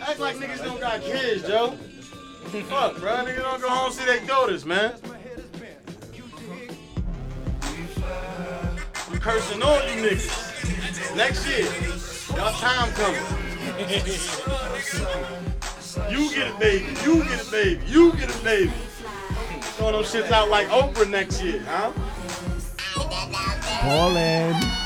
Act like niggas don't got kids, Joe. Fuck, bro. Niggas don't go home see their daughters, man. I'm cursing all you niggas. Next year, y'all time coming. You get a baby. You get a baby. You get a baby. Throwing them shits out like Oprah next year, huh? Ballin'.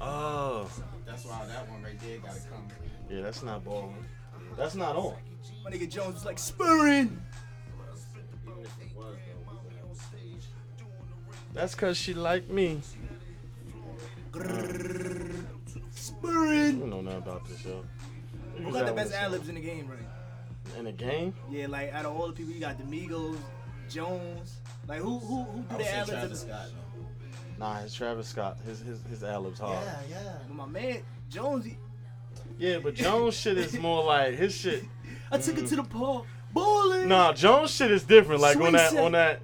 Oh. That's why that one right there gotta come. Yeah, that's not balling. That's not on. My nigga Jones was like spurring. That's cause she like me. Spurring. You know nothing about this, yo. Who got the best ad libs in the game, right? In the game? Yeah, like out of all the people, you got the Migos, Jones. Like who who who do I the say ad Travis libs? Scott. Nah, it's Travis Scott. His his his ad libs hard. Yeah, yeah. But My man Jones. he- Yeah, but Jones shit is more like his shit. I took it to the mm. park, bowling. Nah, Jones shit is different. Like on that set. on that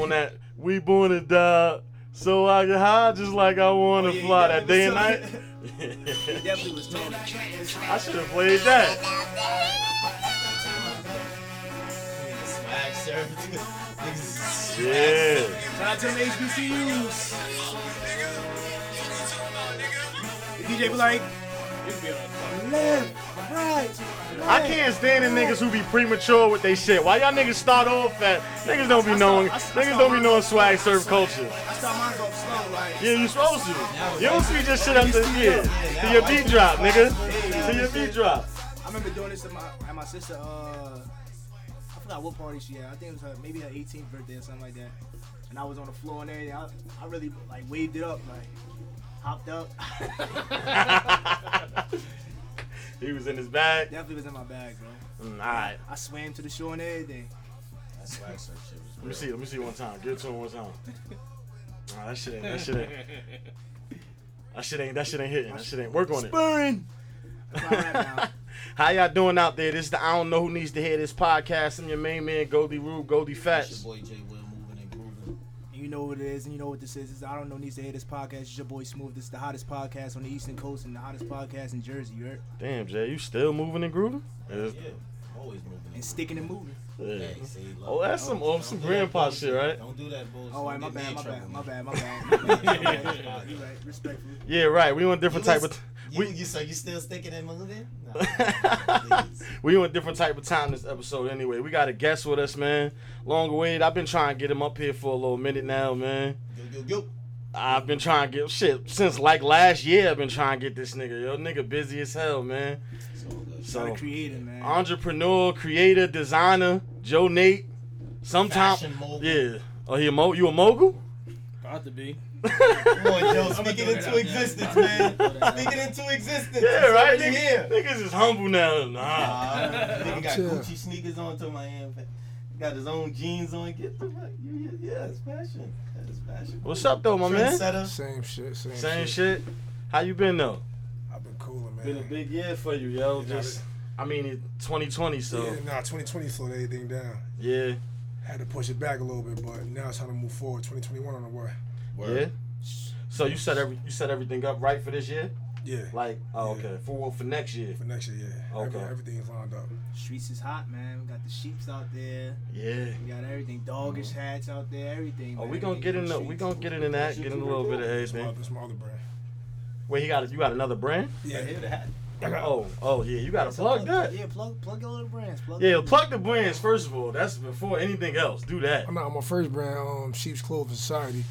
on that we born to die. So I get high just like I wanna Oh, yeah, fly that day and night. He definitely was talking. I should have played that. Swag service. Yeah. Shout out to HBCUs. DJ be like, left, right. I can't stand the niggas who be premature with they shit. Why y'all niggas start off at niggas don't be knowing niggas don't be knowing swag surf culture. I start mine off slow, like. Yeah, you supposed to. You don't see just shit up to yeah. To your beat drop, nigga. To your beat drop. I remember doing this at my at my sister. Uh, I forgot what party she had. I think it was her maybe her 18th birthday or something like that. And I was on the floor and everything. I, I really like waved it up, like hopped up. He was in his bag. Definitely was in my bag, bro. Mm, all right. I swam to the shore and everything. That swag surf shit was Let me see. Let me see one time. Give it to him one time. Nah, that shit ain't. That shit ain't. That shit ain't. That shit ain't hitting. That shit ain't. Work on it. Burn. That's how now. How y'all doing out there? This is the I don't know who needs to hear this podcast. I'm your main man, Goldie Rube, Goldie It's Fats. your boy J Will you know what it is, and you know what this is. It's I don't know needs to hear this podcast. It's your boy Smooth. This is the hottest podcast on the Eastern Coast and the hottest podcast in Jersey. You heard? Damn, Jay, you still moving and grooving? Yeah, Yes. always moving. And sticking and moving. Yeah. Hey, see. Oh, that's some oh, Don't some that grandpa shit, right? Don't do that bullshit. Oh, all right, my Don't bad, my trouble, bad, my man. bad, my bad. My bad, my bad. You right, respectfully. Yeah, right. We on different You type was- of. You, We, you so you still sticking and moving? No. Please. we on different type of time this episode anyway. We got a guest with us, man. Long awaited. I've been trying to get him up here for a little minute now, man. Yo, yo, yo. I've been trying to get shit since like last year. I've been trying to get this nigga. Yo, nigga busy as hell, man. It's all good. So Gotta create it, man. entrepreneur, creator, designer, Joe Nate. Sometime, Fashion mogul. yeah. Oh, he a mo? You a mogul? About to be. Come on, Joe. Speak it it into existence, man. Speak it into existence. Yeah, It's right. already Niggas, here. niggas is humble now. Nah. Nah, nigga got chill. Gucci sneakers on to my hand. Got his own jeans on. Get the fuck. you- you- Yeah, it's fashion. It's fashion. What's up though, my man? Trendsetter. Same shit, same, Same shit. shit. How you been though? I've been cooling, man. Been a big year for you, yo. Yeah, Just, I mean, it 2020, so Yeah, nah, 2020 slowed everything down. yeah, Had to push it back a little bit, but now it's time to move forward. 2021 on the way. Yeah. So you set every you set everything up right for this year, Yeah, like oh Yeah. okay for for next year. for next year, yeah. Okay. Every, everything's lined up. Streets is hot, man. We got the sheeps out there. Yeah. We got everything. Doggish hats out there. Everything. Oh, man. we gonna get in the we gonna get in that, get in a little bit of That's my, everything. that's my other brand. Wait, you got you got another brand? Yeah, Right here, the hat. I got, Oh, oh yeah, you gotta plug that. Yeah, plug plug your little brands. Plug Yeah, your- plug the brands first of all. That's before anything else. Do that. I'm not my first brand, um, Sheep's Clothing Society,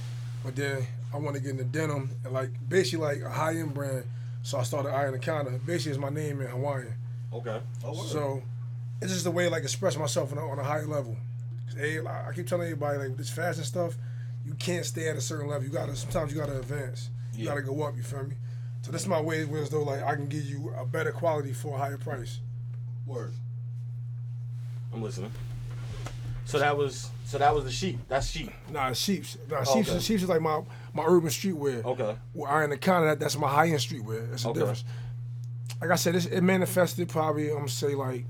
but then I want to get into denim and like basically like a high end brand. So I started Iron Counter. Basically, is my name in Hawaiian. Okay. Oh. So it's just a way like express myself on a, on a higher level. hey, I keep telling everybody like this fashion stuff, you can't stay at a certain level. You gotta sometimes you gotta advance. You Yeah. gotta go up. You feel me? So this is my way where as though like I can give you a better quality for a higher price. Word. I'm listening. So that was so that was the sheep. That's sheep. Nah, Sheeps. Nah, Oh, Sheeps, okay. Sheeps is like my my urban streetwear. Okay. Well, Iron Economy, that, that's my high end streetwear. That's the Okay. difference. Like I said, it manifested probably I'm gonna say like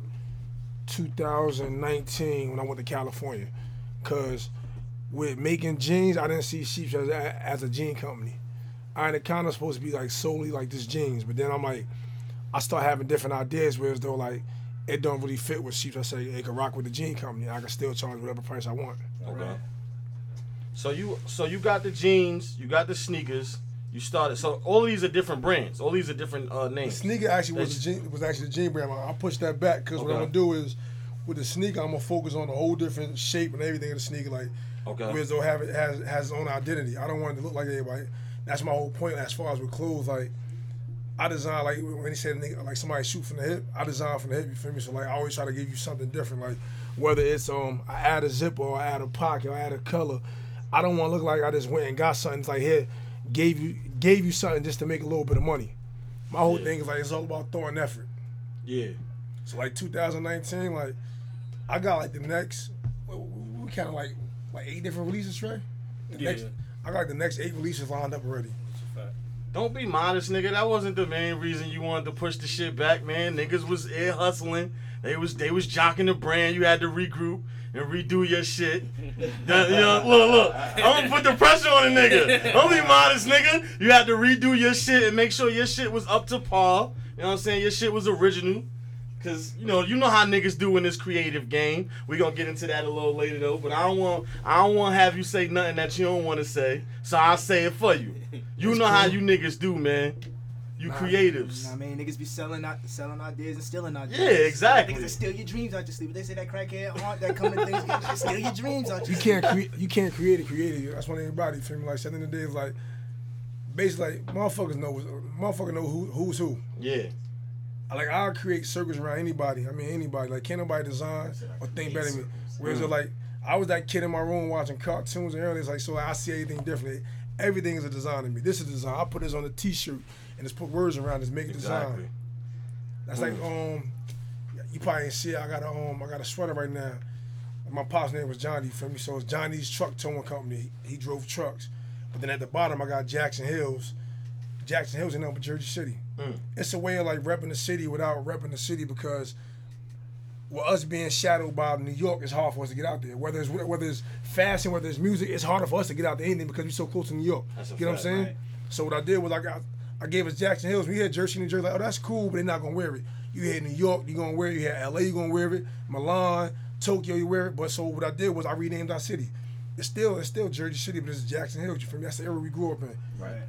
2019 when I went to California, cause with making jeans, I didn't see Sheeps as a, as a jean company. Iron Economy supposed to be like solely like this jeans, but then I'm like, I start having different ideas where as though like it don't really fit with Sheeps. I say it can rock with the jean company. I can still charge whatever price I want. Okay. So you so you got the jeans, you got the sneakers, you started. So all these are different brands. All these are different uh, The names. sneaker actually was the jean, was actually the jean brand. I I pushed that back because what I'm gonna do is with the sneaker, I'm gonna focus on the whole different shape and everything of the sneaker. Like Okay. whereas though have it has has its own identity. I don't want it to look like anybody. That's my whole point as far as with clothes. Like I design like when he said like somebody shoot from the hip. I design from the hip. You feel me? So like I always try to give you something different. Like whether it's um I add a zipper or I add a pocket or I add a color. I don't want to look like I just went and got something. It's like here gave you gave you something just to make a little bit of money. My whole Yeah. thing is like it's all about throwing effort. Yeah. So like 2019, like I got like the next, we, kind of like like eight different releases, Trey. The Yeah. next, I got like the next eight releases lined up already. Don't be modest, nigga. That wasn't the main reason you wanted to push the shit back, man. Niggas was air hustling. They was they was jocking the brand. You had to regroup and redo your shit. That- you know, look, look. I'm gonna put the pressure on a nigga. Don't be modest, nigga. You had to redo your shit and make sure your shit was up to par. You know what I'm saying? Your shit was original. Cause you know, you know how niggas do in this creative game. We gonna get into that a little later though. But I don't want, I don't want to have you say nothing that you don't want to say. So I'll say it for you. You know how you niggas do, man. You Nah. creatives. I mean, niggas be selling out, selling ideas and stealing ideas. Yeah, exactly. Niggas steal your dreams out your sleep. They say that crackhead aunt that come to things they steal your dreams out your You sleep. can't create, you can't create it, create it. That's one thing about it. Feel me? Like at the end of the day, it's like basically like motherfuckers know, motherfucker know who who's who. Yeah. Like I'll create circles around anybody. I mean anybody. Like can't nobody design or think better than me. Whereas they're like I was that kid in my room watching cartoons and everything. It's like so I see everything differently. Everything is a design to me. This is a design. I put this on a T-shirt and just put words around this, make it Exactly. design. That's like um, you probably ain't see it. I got a um, I got a sweater right now. My pop's name was Johnny. Feel me? So it's Johnny's Truck Towing Company. He drove trucks, but then at the bottom I got Jackson Hills. Jackson Hills in Upper Jersey City. Mm. It's a way of like repping the city without repping the city because with us being shadowed by New York, it's hard for us to get out there. Whether it's whether it's fashion, whether it's music, it's harder for us to get out there anything because we're so close to New York. That's you know what I'm saying? right. So what I did was I got I gave us Jackson Hills. We had Jersey, New Jersey. Like, oh, that's cool, but they're not gonna wear it. You had New York, you're gonna wear it. You had LA, you're gonna wear it. Milan, Tokyo, you wear it. But so what I did was I renamed our city. It's still it's still Jersey City, but it's Jackson Hills. You feel me? That's the area we grew up in. Right.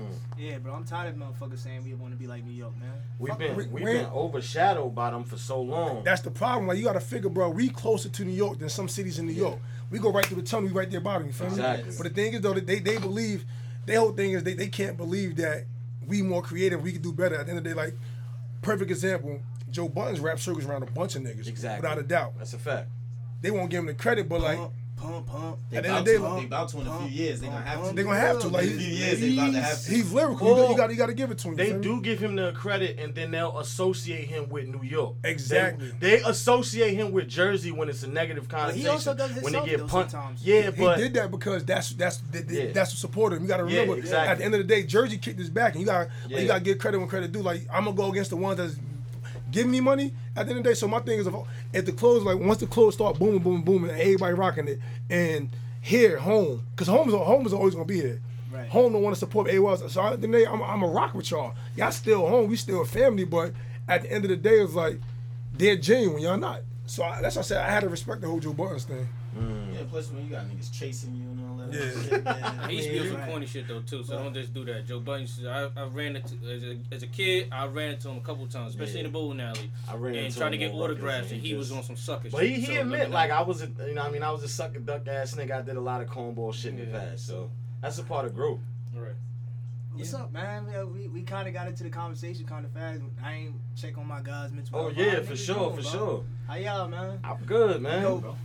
Mm. Yeah, bro, I'm tired of motherfuckers saying we want to be like New York, man. We've Fuck, been we- we've we- been overshadowed by them for so long. That's the problem. Like you gotta figure, bro. We closer to New York than some cities in New York. We go right through the tunnel. We right there bottom. You feel Exactly. me? But the thing is though, that they they believe. Their whole thing is they, they can't believe that we more creative. We can do better. At the end of the day, like perfect example. Joe Budden rap circles around a bunch of niggas. Exactly. Without a doubt. That's a fact. They won't give him the credit, but like Pump, pump, pump. They At the end about of the to. day, They about to in a few years. They gonna have to. they gonna have to. Like In a few years, they about to have to. he's lyrical. You, got, you got you got to give it to him. They feel me? do give him the credit, and then they'll associate him with New York. Exactly. They, they associate him with Jersey when it's a negative But connotation. he also does when they get though punt. sometimes. Yeah, He but did that because that's that's that, that- Yeah. that's what supported him. You got to Yeah, remember exactly. at the end of the day, Jersey kicked his back, and you got Yeah. you got to give credit when credit due. Like I'm gonna go against the ones that's giving me money at the end of the day. So my thing is, if, if the clothes like once the clothes start booming, booming, booming, and everybody rocking it, and here home, because home is home is always gonna be here. Right. Home don't want to support AWOS. So at the end of the day, I'm, I'm a rock with y'all. Y'all still home. We still a family, but at the end of the day, it's like they're genuine. Y'all not. So I, that's why I said I had to respect the whole Joe Budden thing. Mm. Yeah, plus when you got niggas chasing you and all that Yeah. other shit. He used to be some corny shit though too, so don't just do that. Joe Budden, I, I ran into as a, as a kid, I ran into him a couple times, especially in the bowling alley, I ran and into trying to get autographs, and he just- was on some sucker But shit. he, he so admit like I was a you know I mean I was a sucker duck ass nigga. I did a lot of cornball shit in the past, so that's a part of growth. Right. What's up, man? We, we, we kind of got into the conversation kind of fast. I ain't check on my guys' mental. Oh yeah, for sure, doing, for bro? sure. How y'all, man? I'm good, man. Yo,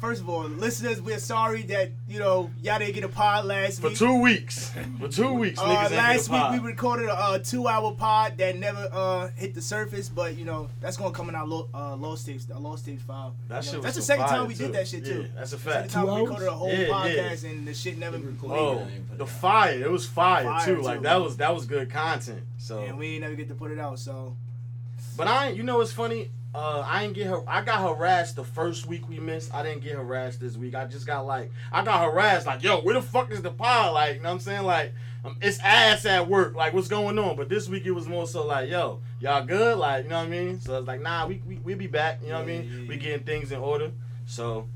first of all, listeners, we're sorry that you know y'all didn't get a pod last week. For week. two weeks. For two weeks, Uh, niggas last get pod. week we recorded a uh, two-hour pod that never uh, hit the surface, but you know that's gonna come in our lo- uh, lost tapes, our lost tapes file. That You know, was that's the second time we too. did that shit too. Yeah, that's a fact. Second fact. time we recorded a whole Yeah, yeah. podcast and the shit never. Recorded Oh, the fire! It was fire, Fire, too. too, Like that was that was good content. So, And we ain't never get to put it out. So but I. You know it's funny? Uh, I ain't get her. I got harassed the first week we missed. I didn't get harassed this week. I just got like I got harassed. Like, yo, where the fuck is the pod? Like, you know what I'm saying? Like, um, it's ass at work. Like, what's going on? But this week it was more so like, yo, y'all good? Like, you know what I mean? So it's like, nah, we we we be back. You know what I mean? We getting things in order. So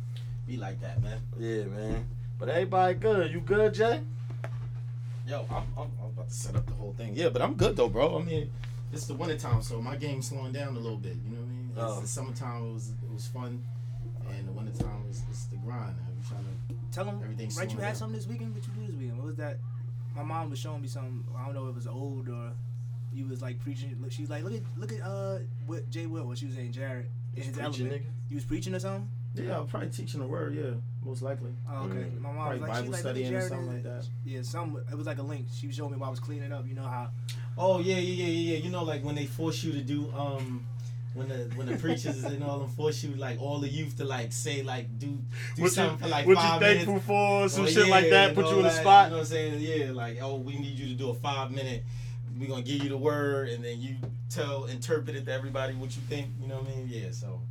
Be like that, man. yeah, man. But everybody good. You good, Jay? Yo, I'm, I'm, I'm about to set up the whole thing. Yeah, but I'm good though, bro. I mean, it's the winter time, so my game's slowing down a little bit. You know what I mean? It's Oh. the summertime it was it was fun, and the winter time is it's the grind. Now we trying to tell them, everything. right? You had down. something this weekend. What you do this weekend? What was that? My mom was showing me something. I don't know if it was old or you was like preaching. She's like, look at look at uh what Jay Will. What she was saying, Jared. In his element. You was preaching or something? Yeah, I'm probably teaching the word. Yeah, most likely. Oh, okay. Mm. My mom Probably was like, Bible she like, studying look or something like that. Yeah, some. It was like a link. She was showing me while I was cleaning up. You know how? Oh yeah, yeah, yeah, yeah, yeah. You know, like when they force you to do um. When the when the preachers and all them force you like all the youth to like say like do do What something you, for like what five you minutes. thankful for? Some Oh, shit like yeah, that. Put you in the spot. You know what I'm saying? Yeah, like oh, we need you to do a five minute. We're gonna give you the word, and then you tell, interpret it to everybody what you think. You know what I mean? Yeah. So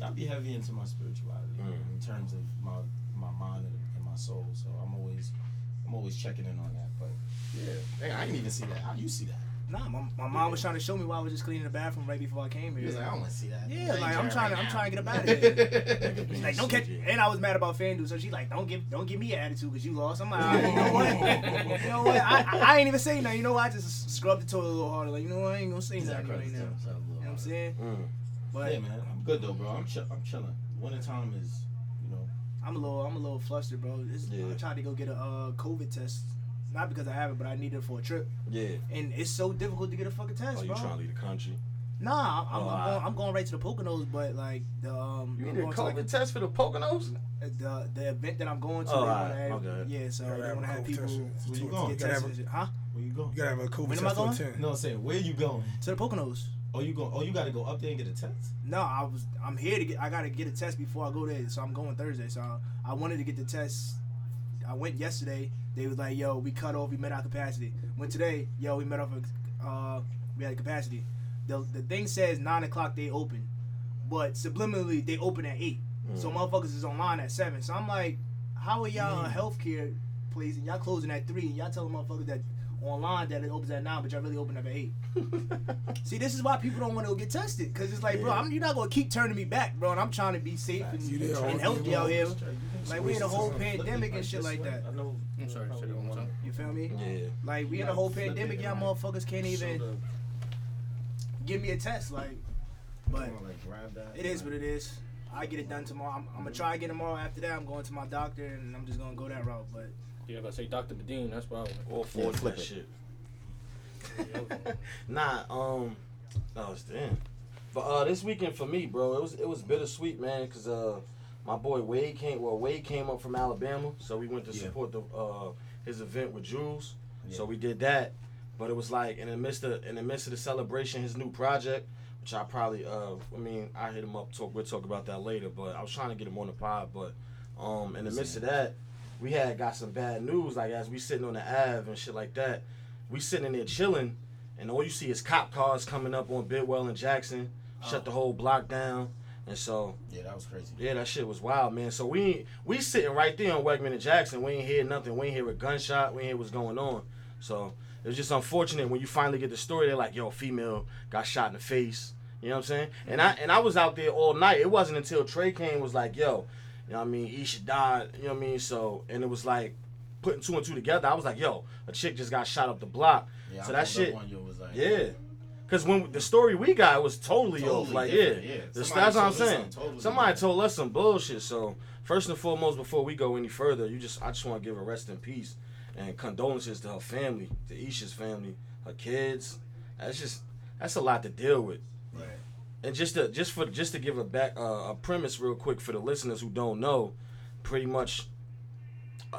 I'll be heavy into my spirituality Mm. in terms of my my mind and, and my soul. So I'm always I'm always checking in on that. But yeah, I didn't even see that. How do you see that? Nah, my, my mom was trying to show me while I was just cleaning the bathroom right before I came He here. was like, I don't want to see that. Yeah, Ain't like, I'm Jared trying to- right I'm trying to get up out of She's like, don't catch. And I was mad about FanDuel, so she's like, don't give, don't give me an attitude because you lost. I'm like, "All right, you know what? you know what? I, I, I ain't even saying nothing. You know what? I just scrubbed the toilet a little harder. Like, you know what? I ain't gonna say He's nothing that right now. so- so a little You know what I'm saying? Mm. But hey, man, I'm good though, bro. I'm chill. I'm chilling. Winter time is, you know, I'm a little, I'm a little flustered, bro. It's, Yeah. I tried to go get a uh, COVID test, not because I have it, but I need it for a trip, Yeah. and it's so difficult to get a fucking test, Oh, you bro. trying to leave the country? Nah, I'm, Oh, I'm, going, I'm going right to the Poconos, but like the um, You I'm need a COVID like, test for the Poconos? the the event that I'm going to. Oh, they alright, wanna have, okay. Yeah, so they want to have people test. Where It's you going? Get gotta tested. a. Huh? where you going? you gotta have a COVID When am I test for going? the 10. No, I'm saying where you going? To the Poconos. Oh, you go? Oh, you got to go up there and get a test. No, I was. I'm here to get. I gotta get a test before I go there. So I'm going Thursday. So I, I wanted to get the test. I went yesterday. They was like, "Yo, we cut off. We met our capacity." Went today. Yo, we met off. Uh, we had a capacity. The the thing says nine o'clock they open, but subliminally they open at eight. So Mm. motherfuckers is online at seven. So I'm like, how are y'all a healthcare place and y'all closing at three? And y'all telling motherfuckers that online that it opens at nine, but y'all really open up at eight. See, this is why people don't want to go get tested, cause it's like, bro, I'm, you're not gonna keep turning me back, bro, and I'm trying to be safe and, and healthy out here. You Like, we in a whole pandemic and shit like that. I know. I'm sorry, say that one time. You feel me? Yeah. Like we in a whole pandemic, y'all motherfuckers can't even give me a test, like. But Kinda like grab that. it is what it is. I get it done tomorrow. I'm, I'm gonna try again tomorrow. After that, I'm going to my doctor and I'm just gonna go that route. But Yeah, I say Dr. Badine, that's what I was All Yeah, for flip that it. shit. nah, um, oh, it's damn. But uh, this weekend for me, bro, it was it was bittersweet, man, cause uh, my boy Wade came. Well, Wade came up from Alabama, so we went to Yeah. support the uh his event with Jules. So we did that. But it was like in the midst of in the midst of the celebration, his new project, which I probably uh, I mean, I hit him up. Talk, we'll talk about that later. But I was trying to get him on the pod, but um, in the midst of that, we had got some bad news. Like as we sitting on the Ave and shit like that, we sitting in there chilling, and all you see is cop cars coming up on Bidwell and Jackson, shut Oh. the whole block down, and so Yeah, that was crazy. yeah, that shit was wild, man. So we we sitting right there on Wegman and Jackson. We ain't hear nothing. We ain't hear a gunshot. We ain't hear what's going on. So it was just unfortunate when you finally get the story. They're like, "Yo, female got shot in the face." You know what I'm saying? And I and I was out there all night. It wasn't until Trey came was like, "Yo, you know what I mean? Isha died." You know what I mean? So and it was like putting two and two together. I was like, "Yo, a chick just got shot up the block." Yeah, so I that shit, on you, was like, yeah. Cause when the story we got was totally, off. Like, yeah, yeah. The- that's what I'm saying. totally Somebody different. told us some bullshit. So first and foremost, before we go any further, you just I just want to give a rest in peace and condolences to her family, to Isha's family, her kids. That's just that's a lot to deal with. right. and just to just for just to give a back uh, a premise real quick for the listeners who don't know, pretty much, uh,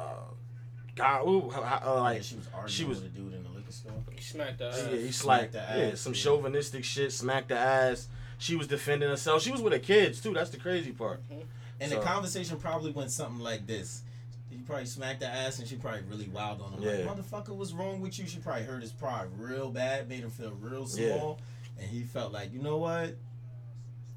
God, ooh, uh, like she was arguing she was- with a dude in the liquor store. He smacked the yeah, ass. he's smacked like the ass. yeah, ass, some yeah. chauvinistic shit, smacked the ass. She was defending herself. She was with her kids too. That's the crazy part. Mm-hmm. And So- the conversation probably went something like this. He probably smacked the ass and she probably really wild on him. Yeah. Like, motherfucker, what's wrong with you? She probably hurt his pride real bad, made him feel real small. Yeah. small. And he felt like, you know what?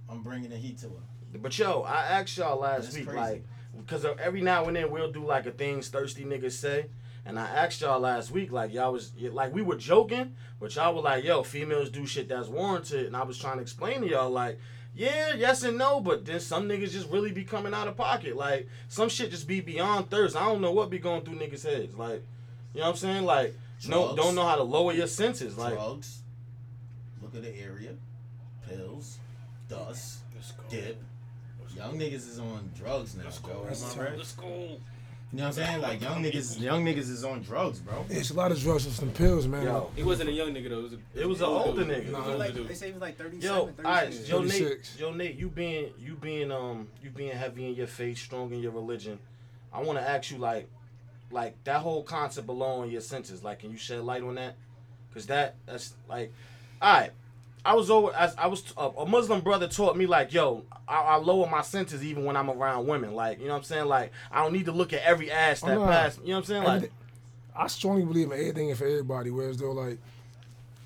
I'm bringing the heat to her. But yo, I asked y'all last That's week, crazy. like, because uh, every now and then we'll do like a things thirsty niggas say, and I asked y'all last week, like y'all was like we were joking, but y'all were like, yo, females do shit that's warranted, and I was trying to explain to y'all like. Yeah, yes and no, but then some niggas just really be coming out of pocket. Like some shit just be beyond thirst. I don't know what be going through niggas' heads. Like, you know what I'm saying? Like, no, don't know how to lower your senses. Like, Drugs. Look at the area. Pills. Dust. Let's go. Dip. Young niggas is on drugs now, bro. That's Am I tough. right? Let's go. You know what I'm saying? Like young niggas, young niggas is on drugs, bro. It's a lot of drugs and some pills, man. yo, He wasn't a young nigga though. It was, a, It was an older dude. nigga. It Nah, older like, they say he was like 37, Yo, 36. alright, yo, Nate, yo, Nate, you being, you being, um, you being heavy in your faith, strong in your religion. I want to ask you, like, like that whole concept of lowering your senses. Like, can you shed light on that? Cause that, that's like, all right. I was over, as I was, a, a Muslim brother taught me, like, yo, I, I lower my senses even when I'm around women. Like, you know what I'm saying? Like, I don't need to look at every ass oh, that Oh, no. pass. You know what I'm saying? Like, I strongly believe in everything and for everybody. Whereas though, like,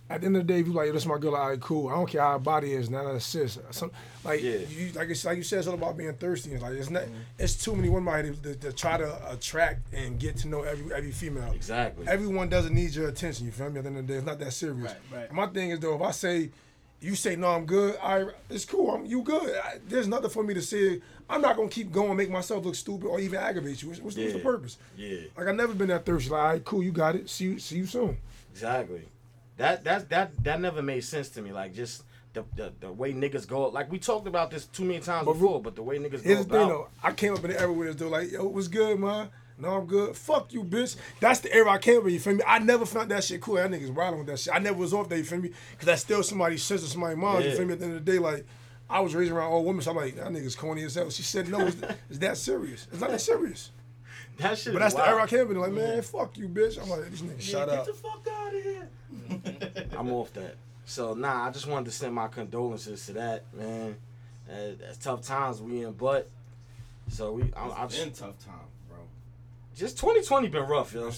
at the end of the day, if you like, this my girl, all right, cool. I don't care how her body is, now that's sis. Some like Yeah. you like it's like you said, it's all about being thirsty. And like it's not, it's too many women out here to, to, to try to attract and get to know every every female. exactly. Everyone doesn't need your attention. You feel me? At the end of the day, it's not that serious. Right, right. My thing is though, if I say, you say no, I'm good. I it's cool. I'm you good. I, there's nothing for me to say. I'm not gonna keep going, make myself look stupid, or even aggravate you. What's, what's, what's the purpose? yeah. Like I've never been that thirsty. Like, all right, cool, you got it. See you, see you soon. Exactly. That that that that never made sense to me. Like just the the, the way niggas go. Like we talked about this too many times But before, but the way niggas Here's go the thing about. though, I came up in the era where it's though like, yo, what's good, man? No, I'm good. Fuck you, bitch. That's the era I came up in, you feel me? I never found that shit cool. That niggas riding with that shit. I never was off that, you feel me? Cause that's still somebody's sister, somebody's mom, you feel me? At the end of the day, like, I was raised around old women, so I'm like, that nigga's corny as hell. She said, no, it's, it's that serious. It's not that serious. that shit. But is that's the wild. era I came up in, like, man, fuck you, bitch. I'm like, these niggas Yeah, shut get up. Get the fuck out of here. I'm off that. So nah, I just wanted to send my condolences to that man. Uh, that's tough times we in, but so we. I, I It's just, been tough time, bro. Just 2020 been rough, yo.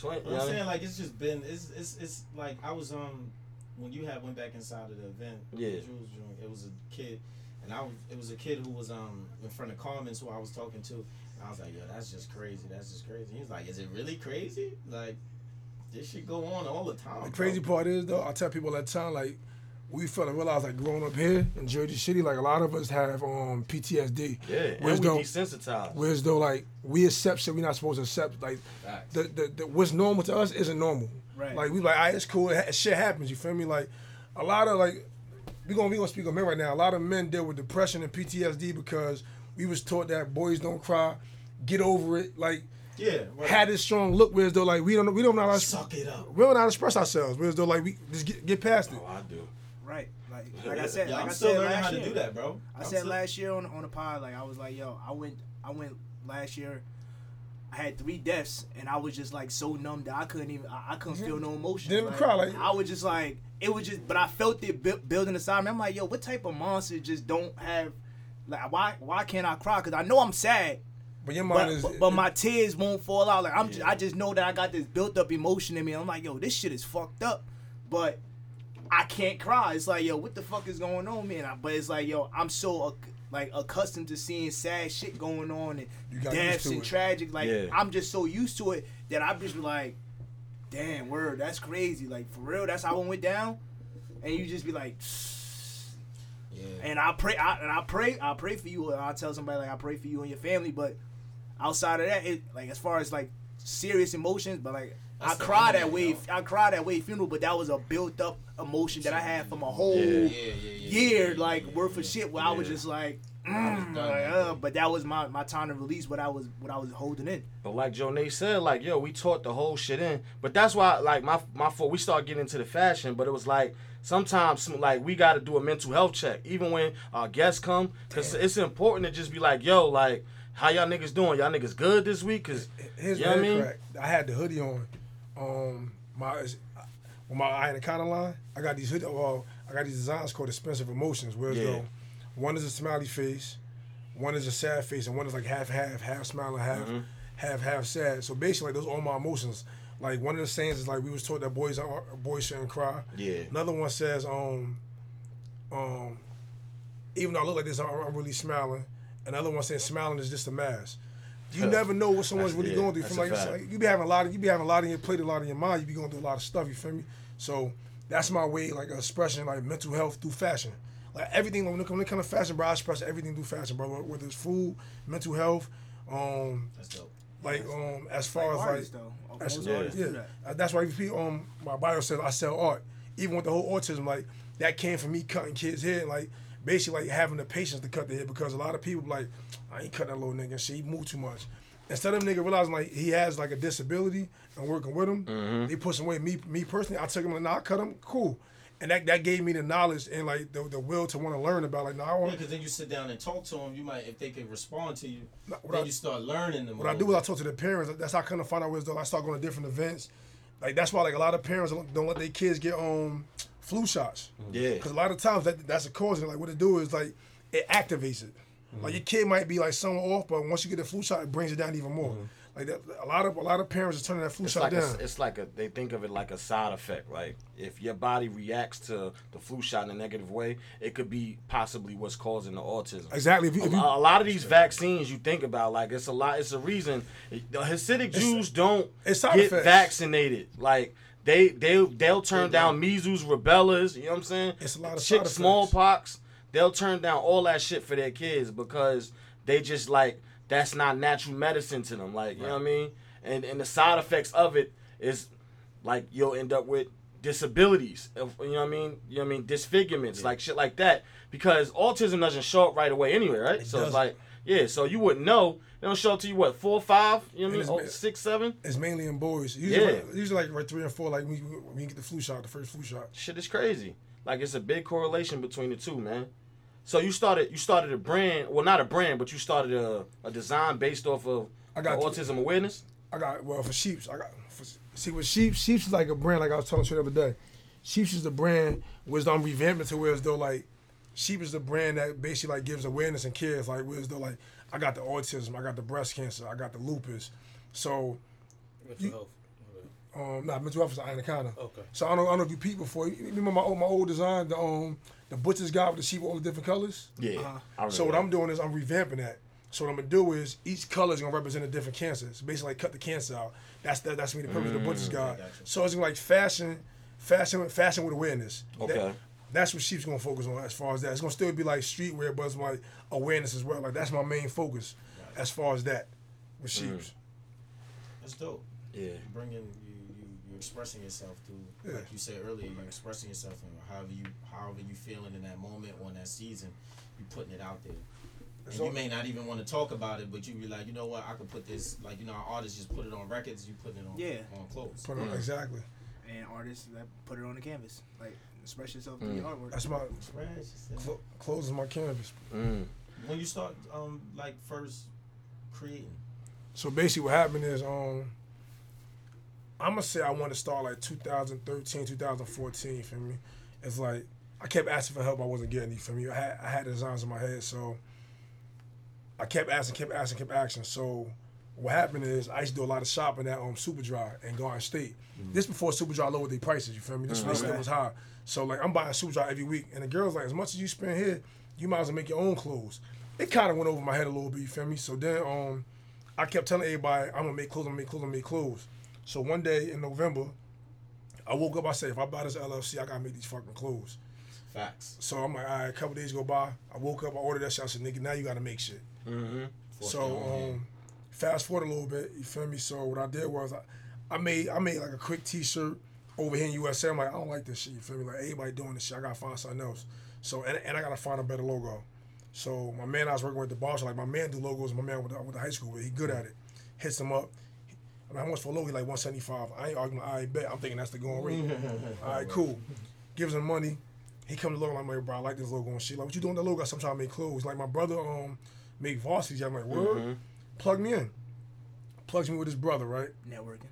20, You know what I'm saying? Like it's just been it's it's it's like I was um when you had went back inside of the event, Yeah. Jules joint, it was a kid and I was it was a kid who was um in front of Carmen's who I was talking to and I was like, Yo, that's just crazy, that's just crazy. He was like, Is it really crazy? Like this should go on all the time. The bro. crazy part is though, I tell people all the time, like we felt and realized like growing up here in Jersey City, like a lot of us have um PTSD. Yeah, and Whereas we though, desensitized. whereas though like we accept shit we're not supposed to accept. Like Facts. the, the, the what's normal to us isn't normal. Right. Like we like, all right, it's cool. It, shit happens. You feel me? Like a lot of like we gonna we gonna speak on men right now. A lot of men deal with depression and PTSD because we was taught that boys don't cry, get over it. Like yeah, right. had this strong look, whereas though like we don't we don't know how to suck it up. we don't know how to express ourselves. Whereas though like we just get, get past it. oh, I do. Right. Like, like I said, Yeah, like I'm I still said learning last how to year. do that, bro. I I'm said still- last year on on the pod, like I was like, yo, I went, I went last year. I had three deaths, and I was just like so numb that I couldn't even, I, I couldn't feel no emotion. Didn't even cry, like- I was just like, it was just, but I felt it bu- building inside me. I'm like, yo, what type of monster just don't have, like, why, why can't I cry? Cause I know I'm sad, But your mind but, is but, but my tears won't fall out. Like I'm, just, I just know that I got this built up emotion in me. I'm like, yo, this shit is fucked up, but I can't cry. It's like, yo, what the fuck is going on, man? I- But it's like, yo, I'm so ac- like accustomed to seeing sad shit going on and got deaths and it. tragic. Like Yeah. I'm just so used to it that I'm just like, damn, word, that's crazy. Like for real, that's how it went down. And you just be like, Yeah. and I pray, I, and I pray, I pray for you. And I tell somebody like I pray for you and your family. But outside of that, it like as far as like serious emotions, but like That's I the cried that internet, way. I cried that way funeral, but that was a built up emotion that I had from a whole Yeah. yeah, yeah, yeah, year, yeah, like yeah, worth yeah. of shit. Where I was just like, I was. Like, uh, but that was my, my time to release what I was what I was holding in. But like Joe Nate said, like yo, we taught the whole shit in. But that's why, like my my fault, we started getting into the fashion. But it was like sometimes like we got to do a mental health check, even when our guests come, because it's important to just be like, yo, like how y'all niggas doing? Y'all niggas good this week? Cause Here's you what know what I mean? crack. I had the hoodie on. Um, my with my eye Anaconda line, I got these hoodie. Well, I got these designs called expensive emotions. Whereas Yeah. though, one is a smiley face, one is a sad face, and one is like half half, half smiling, half Mm-hmm. half half sad. So basically, like, those are all my emotions. Like one of the sayings is like we was taught that boys are boys shouldn't cry. Yeah. Another one says um um even though I look like this, I'm, I'm really smiling. Another one says smiling is just a mask. You Huh. never know what someone's That's- really yeah, going through. that's From like, fact. like, you be having a lot of you be having a lot in your plate, a lot in your mind. You be going through a lot of stuff. You feel me? So that's my way, like expression, like mental health through fashion. Like everything when it comes when it comes to fashion, bro, I express everything through fashion, bro. Whether it's food, mental health, um, That's dope. like um, as far Like as like artists, though. that's, Most yeah, artists yeah. that. Uh, That's why people, um, my bio says I sell art. Even with the whole autism, like that came from me cutting kids' hair, like basically like having the patience to cut the hair because a lot of people like I ain't cutting that little nigga. Shit, he move too much. Instead of nigga realizing like he has like a disability and working with him, Mm-hmm. they push him away. Me, me personally, I took him like, nah, I cut him, cool. And that, that gave me the knowledge and like the, the will to want to learn about like, nah, I Yeah, want because then you sit down and talk to them. You might, if they can respond to you, Nah, what then I- you start learning them. What I do is I talk to the parents. That's how I kind of find out was though I start going to different events. Like that's why like a lot of parents don't don't let their kids get um flu shots. Yeah. Because a lot of times that that's a cause. And like what it do is like it activates it. Mm-hmm. Like your kid might be like somewhat off, but once you get the flu shot, it brings it down even more. Mm-hmm. Like that, a lot of a lot of parents are turning that flu It's shot like down. a, it's like a they think of it like a side effect. Like if your body reacts to the flu shot in a negative way, it could be possibly what's causing the autism. exactly. If you, A, if you, a lot of these vaccines you think about, like it's a lot. It's a reason the Hasidic Jews don't get effects. vaccinated. Like they they they'll turn down measles, rubellas. You know what I'm saying? It's a lot of Chick smallpox. They'll turn down all that shit for their kids because they just like that's not natural medicine to them. Like you know what I mean? And and the side effects of it is like you'll end up with disabilities. You know what I mean? You know what I mean? Disfigurements, like shit like that. Because autism doesn't show up right away anyway, right? It so it's doesn't. like, yeah, so you wouldn't know. They don't show up to you what four, five? You know what I mean? it's- Oh, six, seven. it's mainly in boys. Usually, Yeah. like, usually like right three and four. Like when you, when you get the flu shot, the first flu shot. Shit is crazy. Like it's a big correlation between the two, man. So you started you started a brand, well not a brand, but you started a, a design based off of I got autism awareness. I got well for Sheeps. I got for, see with Sheeps. Sheeps is like a brand. Like I was telling you the other day. Sheeps is the brand was I'm revamping to where as though like Sheep is the brand that basically like gives awareness and cares. Like where as though like I got the autism, I got the breast cancer, I got the lupus. So Mental health. um, not mental health is anaconda. Okay. So I don't, I don't know if you peep before. You remember my old, my old design, the um the butcher's guy with the sheep with all the different colors. Yeah. Uh-huh. I remember So what that. I'm doing is I'm revamping that. So what I'm gonna do is each color is gonna represent a different cancer. So basically, like cut the cancer out. That's that, that's me the purpose of the butcher's guide. gotcha. So it's gonna like fashion, fashion, fashion with awareness. That- Okay. That's what Sheep's gonna focus on as far as that. It's gonna still be like streetwear, but it's like awareness as well. Like that's my main focus as far as that with Sheep's. That's dope. Yeah. You bringing you you you expressing yourself through Yeah. like you said earlier. You're expressing yourself and however you however you feeling in that moment or in that season. you're putting it out there. And So- you may not even want to talk about it, but you be like, you know what, I could put this like you know, our artists just put it on records. You putting it on Yeah. on clothes. Put it on- Mm. Exactly. And artists that put it on the canvas, like express yourself through Mm. your artwork. That's my Right, she cl- clothes is my canvas. Mm. When you start um like first creating, So basically, what happened is, um, I'm gonna say I want to start like 2013, 2014. For me, it's like I kept asking for help, I wasn't getting any. For me, I had I had designs in my head, so I kept asking, kept asking, kept asking. So what happened is I used to do a lot of shopping at um Superdry and Garden State. This before Superdry lowered their prices. You feel me? This still was high. So like I'm buying Superdry every week, and the girls like, as much as you spend here, you might as well make your own clothes. It kind of went over my head a little bit. You feel me? So then um. I kept telling everybody, I'm gonna make clothes, I'm gonna make clothes, I'm gonna make clothes. So one day in November, I woke up, I said, if I buy this LLC, I gotta make these fucking clothes. facts. So I'm like, all right, a couple days go by, I woke up, I ordered that shit, I said, nigga, now you gotta make shit. Mm-hmm. Force your own So um, fast forward a little bit, you feel me? So what I did was I, I made I made like a quick T-shirt over here in USA. I'm like, I don't like this shit. You feel me? Like everybody doing this shit, I gotta find something else. So and, and I gotta find a better logo. So my man I was working with the boss, like my man do logos. My man with the, with the high school, with, he good at it. Hits him up. I mean, how much for a logo? He like 175. I ain't arguing. I bet. I'm thinking that's the going rate. All right, cool. Gives him money. He comes to logo. I'm like, bro, I like this logo and shit. Like, what you doing with the logo? Sometimes I make clothes. Like my brother um make varsity. I'm like, word. Plug me in. Plugs me with his brother, right? Networking.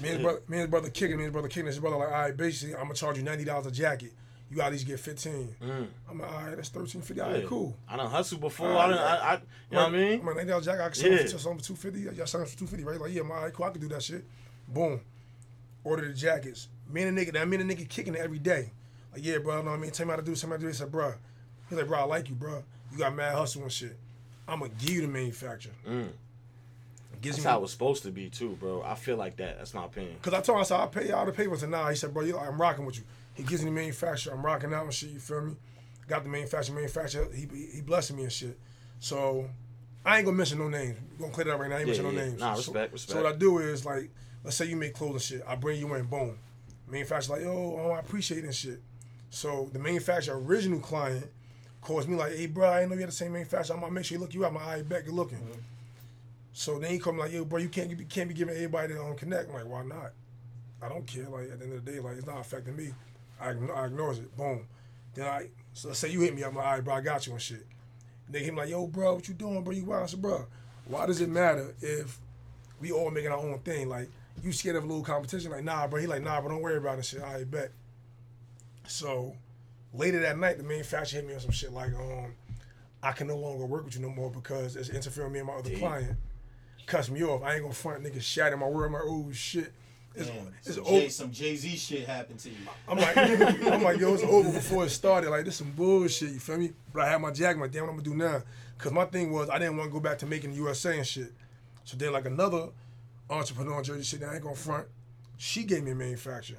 Me and his brother, me and his brother kicking, me and his brother kicking. His brother like, all right, basically, I'm gonna charge you ninety dollars a jacket. You got at least get fifteen. I'm like, all right, that's thirteen fifty. All right, Yeah. cool. I done hustled before. Uh, I done, I, I, you know what I mean? I'm like, ninety dollars jacket. I can sell Yeah. it for something for two fifty. Y'all selling it for two fifty, right? Like, yeah, my all right, cool. I can do that shit. Boom. Order the jackets. Me and the nigga, that me and the nigga kicking it every day. Like, yeah, bro, you know what I mean? Tell me how to do, tell me how to do this. I said, bro. He's like, bro, I like you, bro. You got mad hustle and shit. I'm gonna give you the manufacturer. Mm. Gives That's me how it was supposed to be too, bro. I feel like that. That's my opinion. Cause I told him I said I'll pay you all the papers and nah. He said, bro, you, I'm rocking with you. He gives me the manufacturer. I'm rocking out and shit. You feel me? Got the manufacturer. Manufacturer. He he blessing me and shit. So I ain't gonna mention no names. We gonna clear that right now. I ain't Yeah, mention no names. Nah, So- respect, So, what I do is like, let's say you make clothes and shit. I bring you in. Boom. Manufacturer like, yo, oh, I appreciate it and shit. So the manufacturer original client calls me like, hey, bro, I didn't know you had the same manufacturer. I'm gonna make sure you look you up. My eye back, good looking. Mm-hmm. So then he come like, yo, bro, you can't you can't be giving everybody that don't connect. I'm like, why not? I don't care. Like at the end of the day, like it's not affecting me. I ign- I ignores it. Boom. Then I so let's say you hit me. I'm like, all right, bro, I got you and shit. They hit me like, yo, bro, what you doing, bro? You wild? I said, bro, why does it matter if we all making our own thing? Like you scared of a little competition? Like nah, bro. He like nah, but don't worry about it. Shit, I bet. So later that night, the manufacturer hit me on some shit like, um, I can no longer work with you no more because it's interfering with me and my other client. Cuss me off. I ain't gonna front niggas shatter my word. Like, oh shit. It's, Damn, it's some, over. Jay, some Z shit happened to you. I'm like, I'm like, yo, it's over before it started. Like, this some bullshit. You feel me? But I had my jacket. I'm like, damn, what I'm gonna do now? Cause my thing was, I didn't want to go back to making the USA and shit. So then, like another entrepreneur in Jersey shit, that I ain't gonna front. She gave me a manufacturer.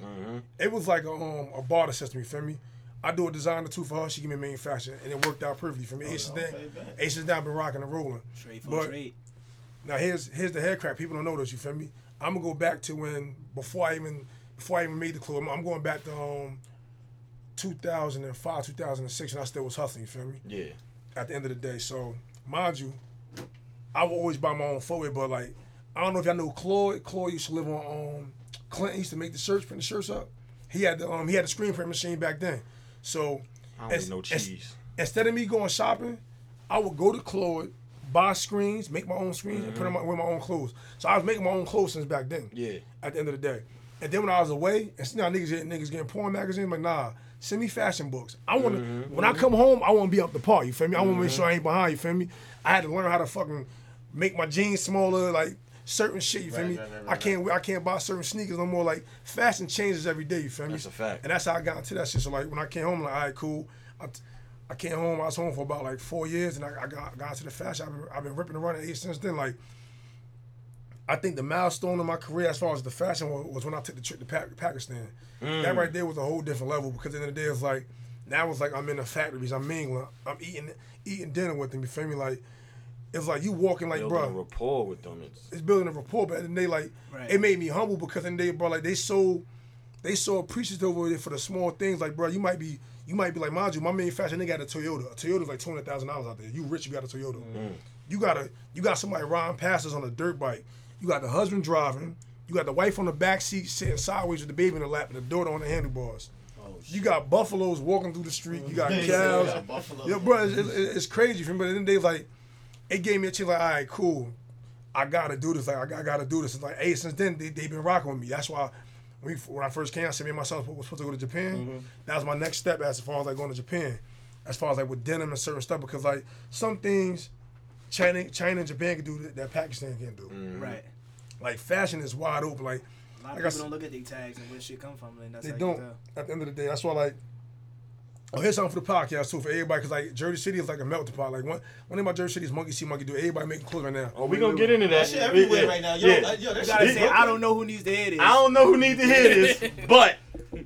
It was like a um a barter system. You feel me? I do a design or two for her. She give me a manufacturer, and it worked out perfectly for me. Aces okay, then. Aces down been rocking and rolling. Trade for But- trade. Now here's here's the head crap. People don't know this. You feel me? I'm gonna go back to when before I even before I even made the club. I'm, I'm going back to um 2005, 2006, and I still was hustling. You feel me? Yeah. At the end of the day, so mind you, I would always buy my own footwear. But like, I don't know if y'all know Claude. Claude used to live on um Clinton. Used to make the shirts, print the shirts up. He had the um he had a screen print machine back then. So I don't as- need no as- cheese. instead of me going shopping, I would go to Claude, buy screens, make my own screens, and put them on mm-hmm. with my own clothes. So I was making my own clothes since back then. Yeah. At the end of the day, and then when I was away, and see now niggas getting niggas getting porn magazines, I'm like nah, send me fashion books. I want to mm-hmm. when I come home, I want to be up the par. You feel me? I want to make sure mm-hmm. I ain't behind. You feel me? I had to learn how to fucking make my jeans smaller, like certain shit. You feel Right, me? right, right, I can't I can't buy certain sneakers no more. Like fashion changes every day. You feel me? That's a fact. And that's how I got into that shit. So like when I came home, I'm like all right, cool. I, I came home. I was home for about like four years, and I, I got got into the fashion. I've been, I've been ripping and running age since then. Like I think the milestone in my career, as far as the fashion, was, was when I took the trip to pa- Pakistan. Mm. That right there was a whole different level because at the end of the day, it's like now it's like I'm in the factories, I'm mingling, I'm eating eating dinner with them. You feel me? Like it's like you walking like, Building bro, a rapport with them. It's, it's building a rapport. But and they like Right. it made me humble because then they bro like they so they so appreciative over there for the small things. Like bro, you might be you might be like mind you, my manufacturer they got a Toyota. A Toyota's like two hundred thousand dollars out there. You rich, you got a Toyota. Mm-hmm. You got a you got somebody riding past us on a dirt bike. You got the husband driving. You got the wife on the back seat sitting sideways with the baby in the lap and the daughter on the handlebars. Oh, You got buffaloes walking through the street. You got cows. yeah. Yeah, bro, it's, it's, it's crazy for me. But then they like, it gave me a chance. Like, all right, cool. I gotta do this. Like, I, I gotta do this. It's like, hey, since then they they been rocking with me. That's why when, we, when I first came, I said me and my son was supposed to go to Japan. Mm-hmm. That was my next step as far as like going to Japan, as far as like with denim and certain stuff. Because like some things, China, China and Japan can do that, that Pakistan can't do. Mm-hmm. Right. Like fashion is wide open. Like A lot of I people s- don't look at their tags and where shit come from, and that's They how don't. you tell. At the end of the day, that's why like. Oh, here's something for the podcast too for everybody because like Jersey City is like a melting pot. Like one one of my Jersey City is monkey see monkey do. Everybody making clothes right now. oh, we gonna get into that. That shit everywhere right now. Yo, Yeah. uh, yo, that You shit gotta say, I don't know who needs to hear this. I don't know who needs to hear this, but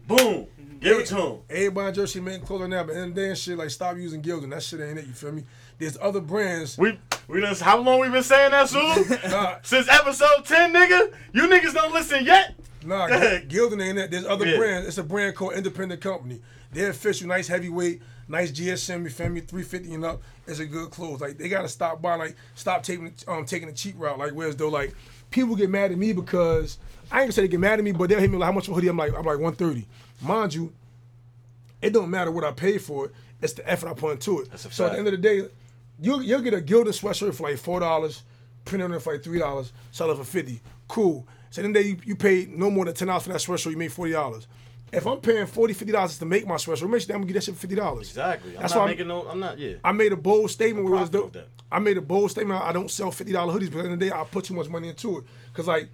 boom, give it to him. Everybody in Jersey City making clothes right now, but in the day and shit like stop using Gildan. That shit ain't it. You feel me? There's other brands. We We done. How long we been saying that, Sue? Nah, Since episode ten, nigga. You niggas don't listen yet. Nah, Go. Gildan ain't that. There's other Yeah. brands. It's a brand called Independent Company. They're official, nice heavyweight, nice GSM. You feel me? 350 and up. It's a good clothes. Like they gotta stop buying. Like stop taking um taking the cheap route. Like whereas though like people get mad at me because I ain't gonna say they get mad at me, but they'll hit me like how much for hoodie. I'm like I'm like 130. Mind you, it don't matter what I pay for it. It's the effort I put into it. So at the end of the day, you'll you'll get a Gildan sweatshirt for like four dollars, print on it for like three dollars, sell it for fifty. Cool. So then day you, you paid no more than ten dollars for that sweatshirt, you made forty dollars. If I'm paying 40 50 dollars to make my sweatshirt, make sure I'm gonna get that shit for fifty dollars. Exactly. I'm That's not why I'm- making no. I'm not. Yeah. I made a bold statement where it was the, that. I made a bold statement. I don't sell fifty dollar hoodies, but at the end of the day, I put too much money into it. Cause like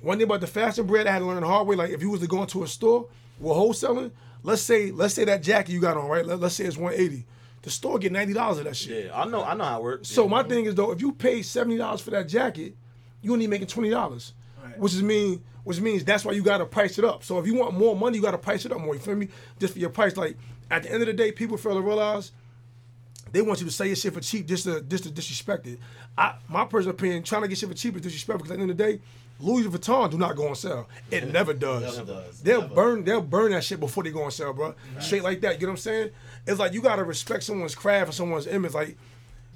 one thing about the fashion bread, I had to learn the hard way. Like if you was to go into a store with wholesaling, let's say let's say that jacket you got on, right? Let, us say it's one eighty. The store get ninety dollars of that shit. Yeah. I know. I know how it works. So yeah. my thing is though, if you pay seventy dollars for that jacket, you only making twenty dollars, Right. which is mean, which means that's why you gotta price it up. So if you want more money, you gotta price it up more. You feel me? Just for your price. Like at the end of the day, people fail to realize they want you to sell your shit for cheap just to just to disrespect it. I my personal opinion, trying to get shit for cheap is disrespectful because at the end of the day, Louis Vuitton do not go on sale. It never does. Never does. They'll Never. burn they'll burn that shit before they go on sale, bro. Straight like that. You know what I'm saying? It's like you gotta respect someone's craft and someone's image. Like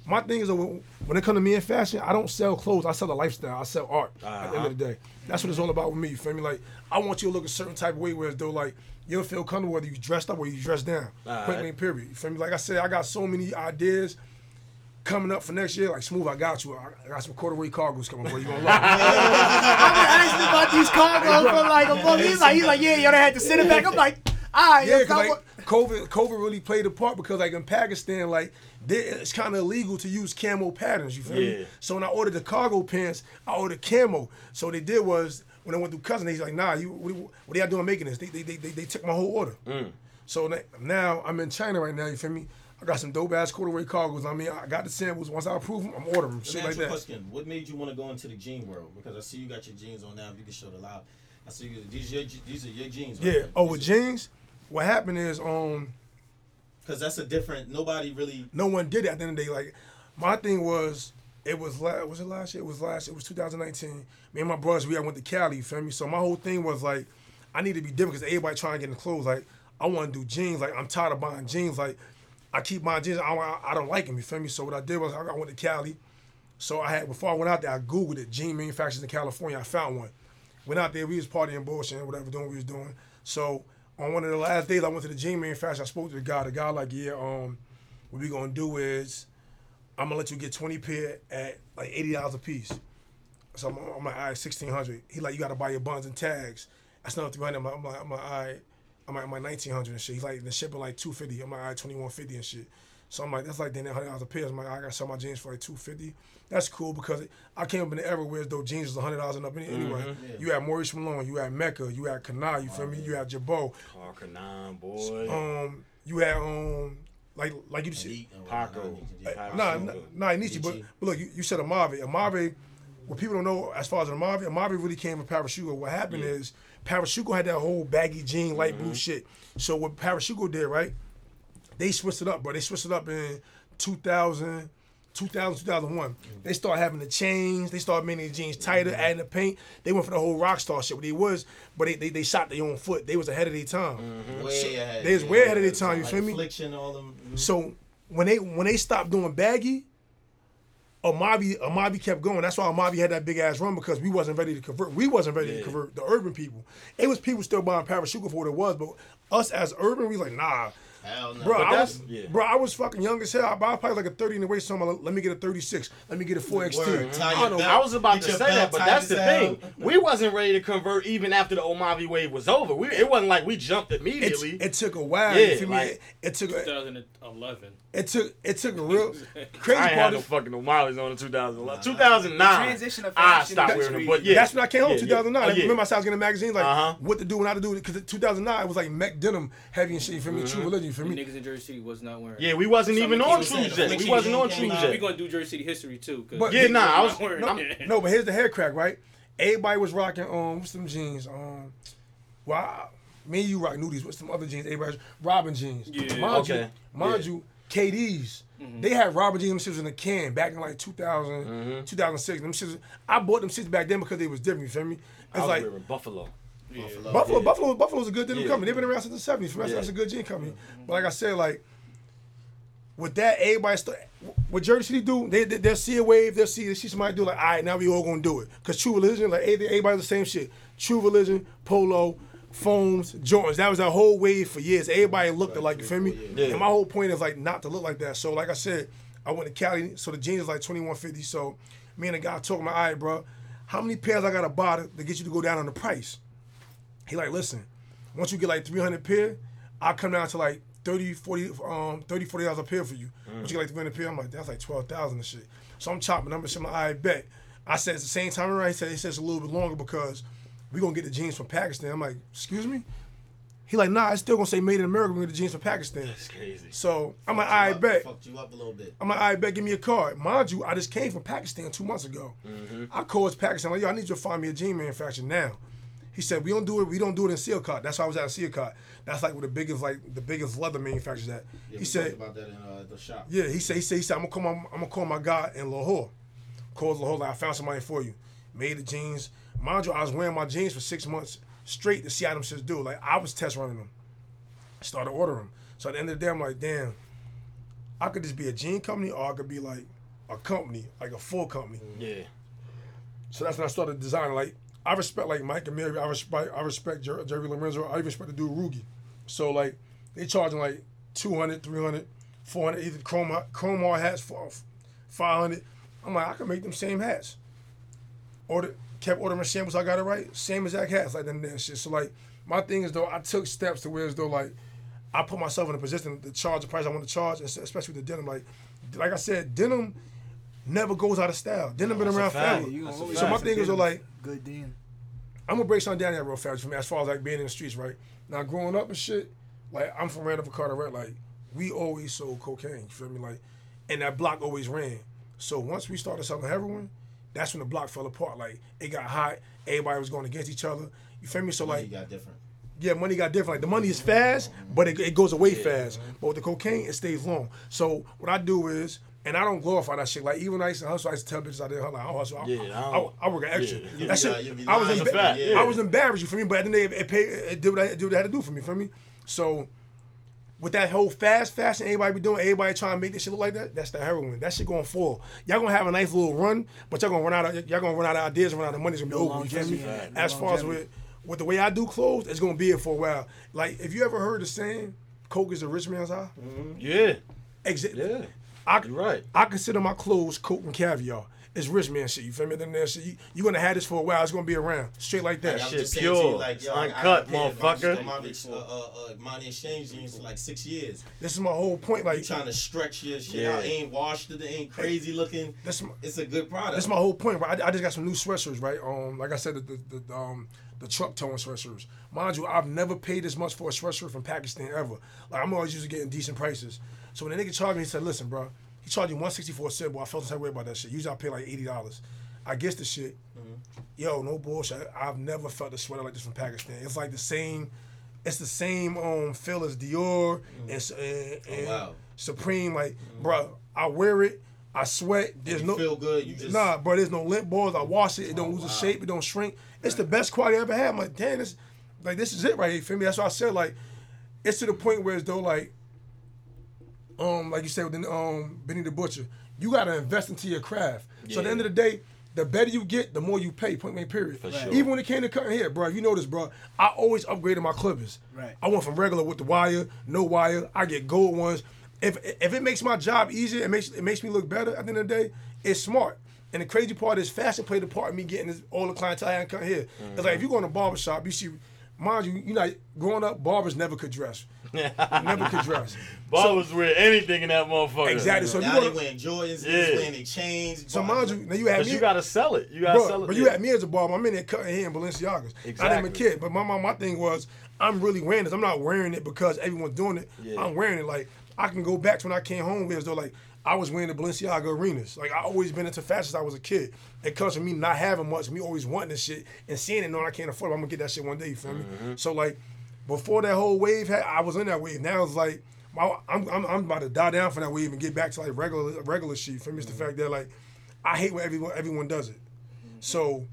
my thing is when it comes to me in fashion, I don't sell clothes. I sell a lifestyle. I sell art. At the end of the uh-huh. day, that's what it's all about with me. You feel me? Like I want you to look a certain type of way, whereas though like you'll feel comfortable whether you dressed up or you dressed down. Alright. Point blank, period. You feel me? Like I said, I got so many ideas coming up for next year. Like smooth, I got you. I I got some corduroy cargos coming, bro. You gonna love. I've been asking about these cargos for like a month. He's like, he's like, yeah, yo, they had to send it back. I'm like, all right, Yeah, yo, like COVID, COVID really played a part because like in Pakistan, like they, it's kind of illegal to use camo patterns. You feel Yeah. me? So when I ordered the cargo pants, I ordered camo. So what they did was when I went through cousin, he's like, nah, you what, what are y'all doing making this? They they, they, they, they took my whole order. Mm. So now I'm in China right now. You feel me? I got some dope ass corduroy cargos. I mean, I got the samples. Once I approve them, I'm ordering them. Shit like that. question. What made you want to go into the jean world? Because I see you got your jeans on now. If you can show the live, I see you. These your these are your jeans. Right Yeah. Oh, with jeans, what happened is um. Because that's a different. Nobody really. no one did it at the end of the day. Like my thing was, it was last was it last year? It was last. It was 2019. Me and my brothers, we had went to Cali. You feel me? So my whole thing was like, I need to be different because everybody trying to get in clothes. Like I want to do jeans. Like I'm tired of buying jeans. Like I keep buying jeans. I, I, I don't like them. You feel me? So what I did was I, I went to Cali. So I had before I went out there, I googled it. Jean manufacturers in California. I found one. Went out there. We was partying, bullshit, whatever, doing we was doing. So on one of the last days, I went to the gym jean manufacturer. I spoke to the guy. The guy like, yeah, um, what we gonna do is I'm gonna let you get 20 pair at like eighty dollars a piece. So I'm, I'm like, all right, sixteen hundred. He like, you gotta buy your buns and tags. That's not three hundred. I'm like, I'm like, I'm like, all right. I'm like, I'm like nineteen hundred and shit. He's like, the shipping like two fifty. I'm like, all right, twenty one fifty and shit. So I'm like, that's like then hundred dollars a pair. I'm like, I gotta sell my jeans for like two fifty. That's cool because it, I came up in the era where though jeans was hundred dollars and up any- anyway. You had Maurice Malone, you had Mecca, you had Kana, you feel me? You had Girbaud. Parker Nine, boy. Um, you had um, like like you said. Elite or Paco. whatnot. Paco. Nah, nah, good. nah, Enyce, but, but look, you, you said Amave. Amave, what people don't know as far as Amave, Amave really came from Parashugo. What happened is Parashugo had that whole baggy jean, light Mm-hmm. blue shit. So what Parashugo did, right? They switched it up, bro. They switched it up in 2000, 2000, 2001. They started having the chains. They started making the jeans tighter, Mm-hmm. adding the paint. They went for the whole rock star shit. What they was, but they, they, they shot their own foot. They was ahead of their time. Mm-hmm. Way ahead. they was way ahead of their time, you Like feel me? Affliction, all them. mhm. So when they when they stopped doing baggy, Amavi Amavi kept going. That's why Amavi had that big ass run because we wasn't ready to convert. We wasn't ready to convert the urban people. It was people still buying parachute for what it was, but us as urban, we like nah. Hell no. Bro, But I was, yeah. bro, I was fucking young as hell. I bought probably like a 30 in the waist, so I'm like, let me get a 36. Let me get a 4X3. Word, I don't know. I was about Get to say belt that, but that's the hell. thing. We wasn't ready to convert even after the Omavi wave was over. We, it wasn't like we jumped It, immediately. it took a while. Yeah, you feel like- It, it took a, 2011. it took it took a real crazy I ain't had part. no Is, fucking Omavis on in 2011. 2009. transition of fashion. I fashion stopped wearing them. But yeah, That's when I came home, Yeah, yeah. 2009. Oh, I remember I started getting a magazine like Uh-huh. what to do and how to do it. Because 2009 it was like Mech Denim heavy and shit. You feel me? True religion. for feel The me? niggas in Jersey City was not wearing. Yeah, we wasn't even on the True kids yet. We wasn't on kids True came Nah, we gonna do Jersey City history too. 'cause But- Yeah, niggas nah, I was- wearing it. No, but here's the hair crack, right? Everybody was rocking um what's them jeans? Um, well, I- me and you rock nudies. What's some other jeans? Everybody's Robin jeans. Yeah. mind Okay. you, mind Yeah. you, KDs. They had Robin Jeans them shits in a can back in like 2000, Mm-hmm. 2006. Them shits, I bought them shits back then because they was different. You feel me? I It's was like wearing Buffalo. Buffalo. Buffalo, Yeah. Buffalo, Buffalo's a good denim Yeah. company. They've been around since the seventies. For us, Yeah. that's a good jean company. But like I said, like with that, everybody start. What Jersey City do? They, they they'll see a wave. They'll see see somebody do like, all right, now we all gonna do it. Cause True Religion, like every- everybody the same shit. True Religion, Polo, Foams, Jordans. That was that whole wave for years. Everybody looked alike. You feel me? Yeah. And my whole point is like not to look like that. So like I said, I went to Cali. So the jeans is like twenty one fifty. So me and the guy talking, all right, bro, how many pairs I gotta buy to, to get you to go down on the price? He like, listen, once you get like 300 pair, I'll come down to like 30, 40, um, 30, 40 dollars a pair for you. Once you get like 300 pair, I'm like, that's like 12,000 and shit. So I'm chopping numbers. I'm like, I bet. I said at the same time, right? He said, he says a little bit longer because we gonna get the jeans from Pakistan. I'm like, excuse me? He like, nah, it's still gonna say made in America. We gonna get the jeans from Pakistan. That's crazy. So I'm like, Fucked I up- bet. Fucked you up a little bit. I'm like, I bet, give me a card. Mind you, I just came from Pakistan two months ago. I called Pakistan, like, yo, I need you to find me a jean manufacturer now. He said, we don't do it, we don't do it in Seal That's why I was at Seal That's like where the biggest, like the biggest leather manufacturers at. Yeah, he we said, about that in uh, the shop. yeah, he said, he said, he said, I'm gonna call my, I'm gonna call my guy in Lahore. Called Lahore, like, I found somebody for you. Made the jeans. Mind you, I was wearing my jeans for six months straight to see how them shits do. Like I was test running them. I Started ordering them. So at the end of the day, I'm like, damn, I could just be a jean company or I could be like a company, like a full company. Yeah. So that's when I started designing. Like I respect like Mike Amiri. I respect I respect Jer- Jerry Lorenzo. I even respect the dude Rhuigi. So like they charging like 200, 300, 400, either chrome chrome hats for 500. I'm like I can make them same hats. Order kept ordering shambles. I got it right. Same exact hats like them damn shit. So like my thing is though I took steps to where as though like I put myself in a position to charge the price I want to charge, especially with the denim. Like like I said, denim never goes out of style. Denim been around forever. you gonna That's a always So my have thing is denim. like good denim. I'm gonna break something down there real fast for me as far as like being in the streets, right? Now growing up and shit, like I'm from Randolph Carteret, like we always sold cocaine, you feel me? Like and that block always ran. So once we started selling heroin, that's when the block fell apart. Like it got hot, everybody was going against each other. You feel me? So Money like got different. yeah, money got different. Like the money is fast, but it, it goes away fast. But with the cocaine, it stays long. So what I do is, and I don't glorify that shit. Like even when I used to hustle, I used to tell bitches I didn't hustle. I don't hustle. I, Yeah, I I, I, work an extra. yeah. That shit, lying- you be I was emba- That's a fact, yeah. I was embarrassed you for me, but at the end of the day, it, paid, it did what I did what I had to do for me. For me, so with that whole fast fashion, everybody be doing, everybody trying to make this shit look like that. That's the heroin. That shit gonna fall. Y'all gonna have a nice little run, but y'all gonna run out of y'all gonna run out of ideas, run out of money. It's gonna be No over. You feel me? No As far as with with the way I do clothes, it's gonna be it for a while. Like if you ever heard the saying, "Coke is a rich man's eye." Mm-hmm. Yeah. Exactly. Yeah. I, You're right. I consider my clothes coke and caviar. It's rich man shit. You feel me? Then that shit. You, you gonna have this for a while. It's gonna be around straight like that. Like, I shit just pure. you, like, It's yo, I- I uncut, paid for motherfucker. Money, uh, uh, uh, money exchange jeans for like six years. This is my whole point. Like You trying to stretch your shit Yeah. out? Ain't washed it, ain't crazy looking. That's my, It's a good product. That's my whole point, right? I, I just got some new sweatshirts, right? Um, like I said, the the, the um the truck towing sweatshirts. Mind you, I've never paid this much for a sweatshirt from Pakistan ever. Like I'm always used to getting decent prices. So when the nigga charged me, he said, "Listen, bro, he charged you 160 for a symbol. I felt the same way about that shit. Usually I pay like eighty dollars. I guess the shit. Yo, no bullshit. I've never felt a sweater like this from Pakistan. It's like the same. It's the same um feel as Dior and, and, and wow. Supreme. Like, bro, I wear it. I sweat. There's you no feel good. You just Nah, bro, there's no lint balls. I wash it. It don't Oh, lose wow. its shape. It don't shrink. It's the best quality I ever had. I'm like, damn, this, like, this is it right here. For me, that's why I said like, it's to the point where it's though like, um, like you said with the, um Benny the Butcher, you gotta invest into your craft. So at the end of the day. The better you get, the more you pay. Point blank. Period. For sure. Even when it came to cutting hair, bro, you know this, bro. I always upgraded my clippers. Right. I went from regular with the wire, no wire. I get gold ones. If if it makes my job easier, it makes it makes me look better. At the end of the day, it's smart. And the crazy part is fashion played a part in me getting this, all the clientele I had cut here. It's like if you go in a barber shop, you see, mind you, you know, growing up, barbers never could dress. Never could dress. Bob was wear anything in that motherfucker. Exactly. So now they gonna, wearing Jordans, Yeah. yeah. wearing chains. so mind you, now you had Cause me. you gotta sell it. You gotta Bro, sell it. but you yeah. had me as a barber. I'm in there cutting hair in Balenciagas. Exactly. I Exactly. am a kid, but my, my my thing was I'm really wearing this. I'm not wearing it because everyone's doing it. Yeah. I'm wearing it like I can go back to when I came home as though like I was wearing the Balenciaga arenas. Like I always been into fashion since I was a kid. It comes from me not having much, me always wanting this shit and seeing it, knowing I can't afford it. I'm gonna get that shit one day. You feel me? Mm-hmm. So like before that whole wave had, I was in that wave. Now it's like my, I'm, I'm I'm about to die down for that wave and get back to like regular regular shit. For me, it's the fact that like I hate when everyone everyone does it. So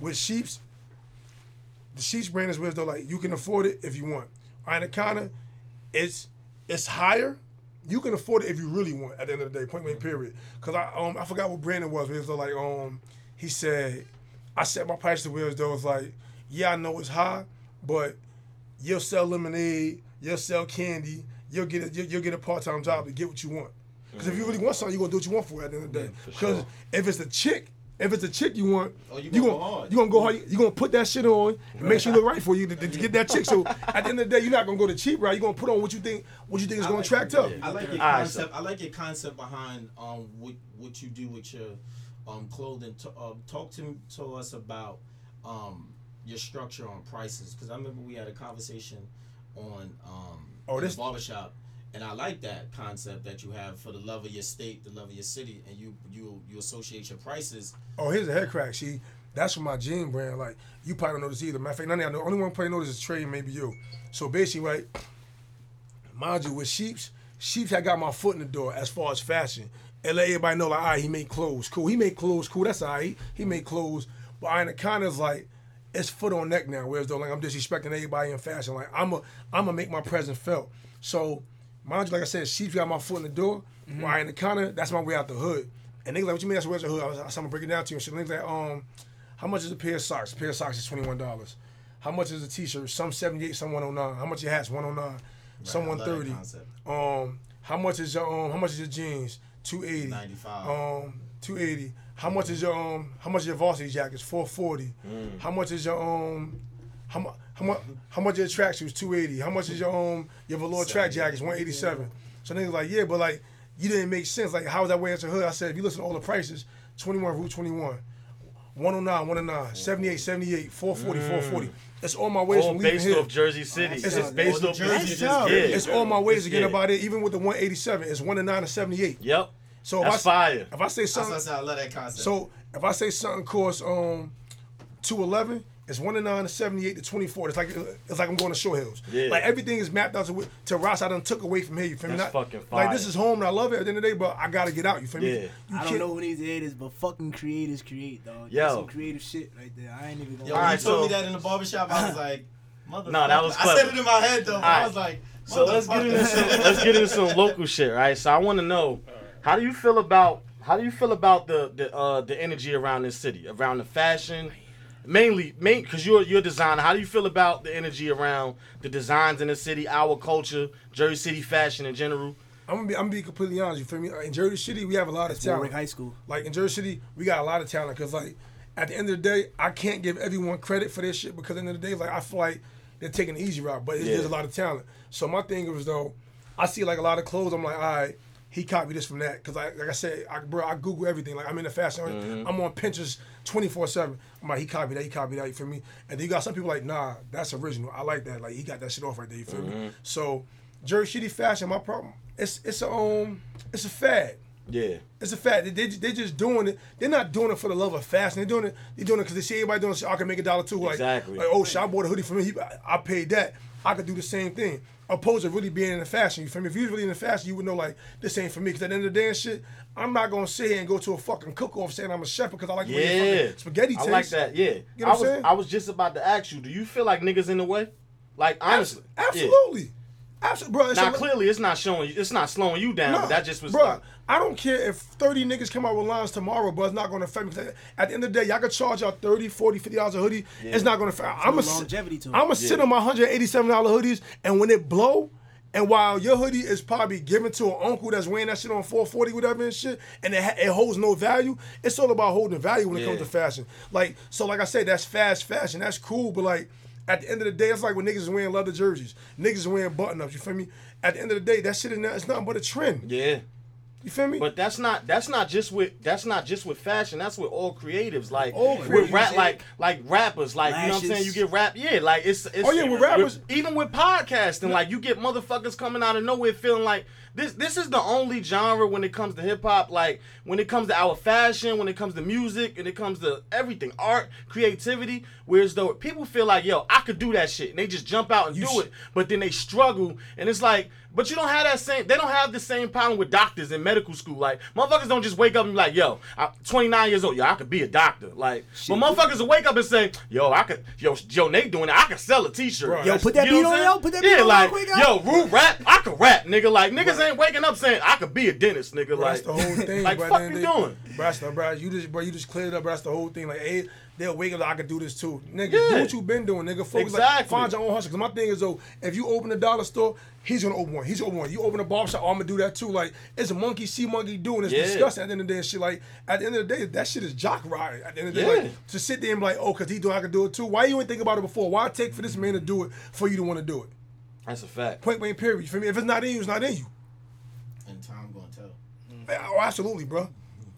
with sheeps, the sheeps brand is where though like you can afford it if you want. Anaconda, it's it's higher. You can afford it if you really want. At the end of the day, point blank period. Cause I um I forgot what brand it was. But it was like um he said I set my price to where it was like yeah I know it's high, but you'll sell lemonade, you'll sell candy, you'll get a, you'll, you'll get a part time job to get what you want. Because if you really want something, you're gonna do what you want for it at the end of the day. for Because sure. if it's a chick, if it's a chick you want, Oh, you you gonna gonna go hard. you gonna go hard. You gonna put that shit on and make sure you look right for you to, to get that chick. So at the end of the day, you're not gonna go the cheap route. You're gonna put on what you think what you think is I gonna like- attract up. I like your All right, concept. I like your concept behind um what what you do with your um clothing. T- um, talk to to us about um your structure on prices because I remember we had a conversation on um Oh, this- barbershop. And I like that concept that you have for the love of your state, the love of your city, and you you you associate your prices. Oh, here's a head crack. See, that's from my jean brand. Like you probably don't know this either. Matter of fact, none of y'all know. The only one probably know this is Trey maybe you. So basically, right, mind you, with Sheeps, Sheeps had got my foot in the door as far as fashion. And let everybody know, like, all right, he made clothes. Cool. He made clothes. Cool. That's all right. He made clothes. But Anaconda's like, it's foot on neck now. Whereas though, like, I'm disrespecting everybody in fashion. Like, I'm a, I'm gonna make my presence felt. So, mind you, like I said, Sheeps got my foot in the door. right in the Anaconda, that's my way out the hood. And niggas like, what you mean that's where's the hood? I was, I was gonna break it down to you. And shit. Niggas like, um, how much is a pair of socks? A pair of socks is twenty one dollars. How much is a t-shirt? Some seventy eight, some one oh nine. How much your hats? One oh nine. Some I one love that thirty. concept. Um, how much is your um? How much is your jeans? Two eighty. 95. Um, two eighty. How much is your um? How much is your varsity jackets? Four forty. How much is your um? How much? How much? How much your tracksuits? Two eighty. How much is your um? Your velour track 70. jackets? One eighty seven. So niggas like yeah, but like you didn't make sense. Like how is that way into hood? I said if you listen to all the prices, twenty one route twenty one. 109, 109, 78, 78, 440, 440. It's all my ways All from leaving based here. off Jersey City. It's It's, based off Jersey. City. It's all my ways to get about it, even with the 187. It's 1 to 9 to 78. Yep. So if That's I, fire. If I say That's why I something, said I love that concept. so if I say something costs um 211, it's 1 to 9 to 78 to 24. It's like it's like I'm going to Short Hills. Yeah. Like everything is mapped out to to Ross. I done took away from here. You feel me? That's Not- fucking Like this is home and I love it at the end of the day, but I gotta get out. You feel me? Yeah. You I don't can't- know who needs to hear this, but fucking creators create, dog. Yo. That's some creative shit right there. I ain't even gonna. Yo, All when right, you told so- me that in the barbershop, I was like, motherfucker. No, that was I said it in my head though. right. I was like, So let's get into some let's get into some local shit, right? So I want to know how do you feel about how do you feel about the the uh, the energy around this city, around the fashion, mainly main because you're you're a designer. How do you feel about the energy around the designs in the city, our culture, Jersey City fashion in general? I'm gonna be I'm gonna be completely honest. You feel me? In Jersey City, we have a lot of Warwick talent. High School. Like in Jersey City, we got a lot of talent because like at the end of the day, I can't give everyone credit for this shit because at the end of the day, like I feel like they're taking the easy route, but it's, Yeah. there's a lot of talent. So my thing was though, I see like a lot of clothes. I'm like, all right, he copied this from that because I like I said, I, bro, I Google everything. Like I'm in the fashion, I'm on Pinterest 24 seven. I'm like, he copied that, he copied that. You feel me? And then you got some people like, nah, that's original. I like that. Like he got that shit off right there. You feel me? So Jersey City fashion, my problem, it's it's a um, it's a fad. Yeah, It's a fact. They, they, they just doing it. They're not doing it for the love of fashion. They're doing it. They're doing it because they see everybody doing it. So I can make a dollar too. Like, Exactly. like, oh, shit, I bought a hoodie for me. He, I, I paid that. I could do the same thing. Opposed to really being in the fashion. You feel me? If you was really in the fashion, you would know like this ain't for me. Because at the end of the day and shit, I'm not gonna sit here and go to a fucking cook off saying I'm a chef because I like yeah. spaghetti I like that. Yeah, You know I was saying? I was just about to ask you. Do you feel like niggas in the way? Like honestly, Yeah. Absolutely. Absolutely, bro. it's Now a- clearly it's not showing you. It's not slowing you down. No, but that just was. bro. I don't care if 30 niggas come out with lines tomorrow, but it's not going to affect me. At the end of the day, y'all can charge out 30, 40, 50 dollars a hoodie. It's not going to affect. I'm a longevity to it. I'm gonna sit on my 187 dollar hoodies, and when it blow. And while your hoodie is probably given to an uncle that's wearing that shit on 440, whatever and shit, and it, ha- it holds no value, it's all about holding value when it comes to fashion. Like, so like I said, that's fast fashion. That's cool, but like, at the end of the day, it's like when niggas is wearing leather jerseys, niggas is wearing button ups. You feel me? At the end of the day, that shit is not, it's nothing but a trend. Yeah. You feel me? But that's not that's not just with that's not just with fashion. That's with all creatives. Like All with creatives, rap, yeah. like like rappers. Like you know what I'm saying. You get rap. Yeah, like it's. it's Oh, yeah, with rappers. even with podcasting, like you get motherfuckers coming out of nowhere feeling like this. This is the only genre when it comes to hip hop. Like when it comes to our fashion, when it comes to music, and it comes to everything, art, creativity. Whereas though people feel like yo, I could do that shit, and they just jump out and You do sh- it, but then they struggle, and it's like. But you don't have that same. They don't have the same problem with doctors in medical school. Like motherfuckers don't just wake up and be like, "Yo, I'm 29 years old. Yo, I could be a doctor." Like, but motherfuckers will wake up and say, "Yo, I could. Yo, yo, Nate doing it. I could sell a T-shirt." Bro, Yo, put that beat on, I'm yo. Put that beat yeah, on like, real quick, yo, Rue rap. I could rap, nigga. Like niggas ain't waking up saying I could be a dentist, nigga. Bro, like that's the whole thing. like bro. At fuck you of the day- doing? Bro, that's the, bro, you just, bro, you just cleared it up. Bro, that's the whole thing. Like, hey, they'll wake up. Like, I could do this too, nigga. Yeah. Do what you been doing, nigga. Focus, like, Exactly. find your own hustle. Cause my thing is though, if you open a dollar store, he's gonna open one. He's gonna open one. You open a barbershop, oh, I'm gonna do that too. Like, it's a monkey see, monkey do, and it's Yeah. disgusting. At the end of the day, and shit. Like, at the end of the day, that shit is jock riding. At the end of the day, Yeah. like, to sit there and be like, oh, cause he do, I can do it too. Why you ain't think about it before? Why take for this man to do it for you to want to do it? That's a fact. Point blank, period. You feel me? If it's not in you, it's not in you. And time gonna tell. Oh, absolutely, bro.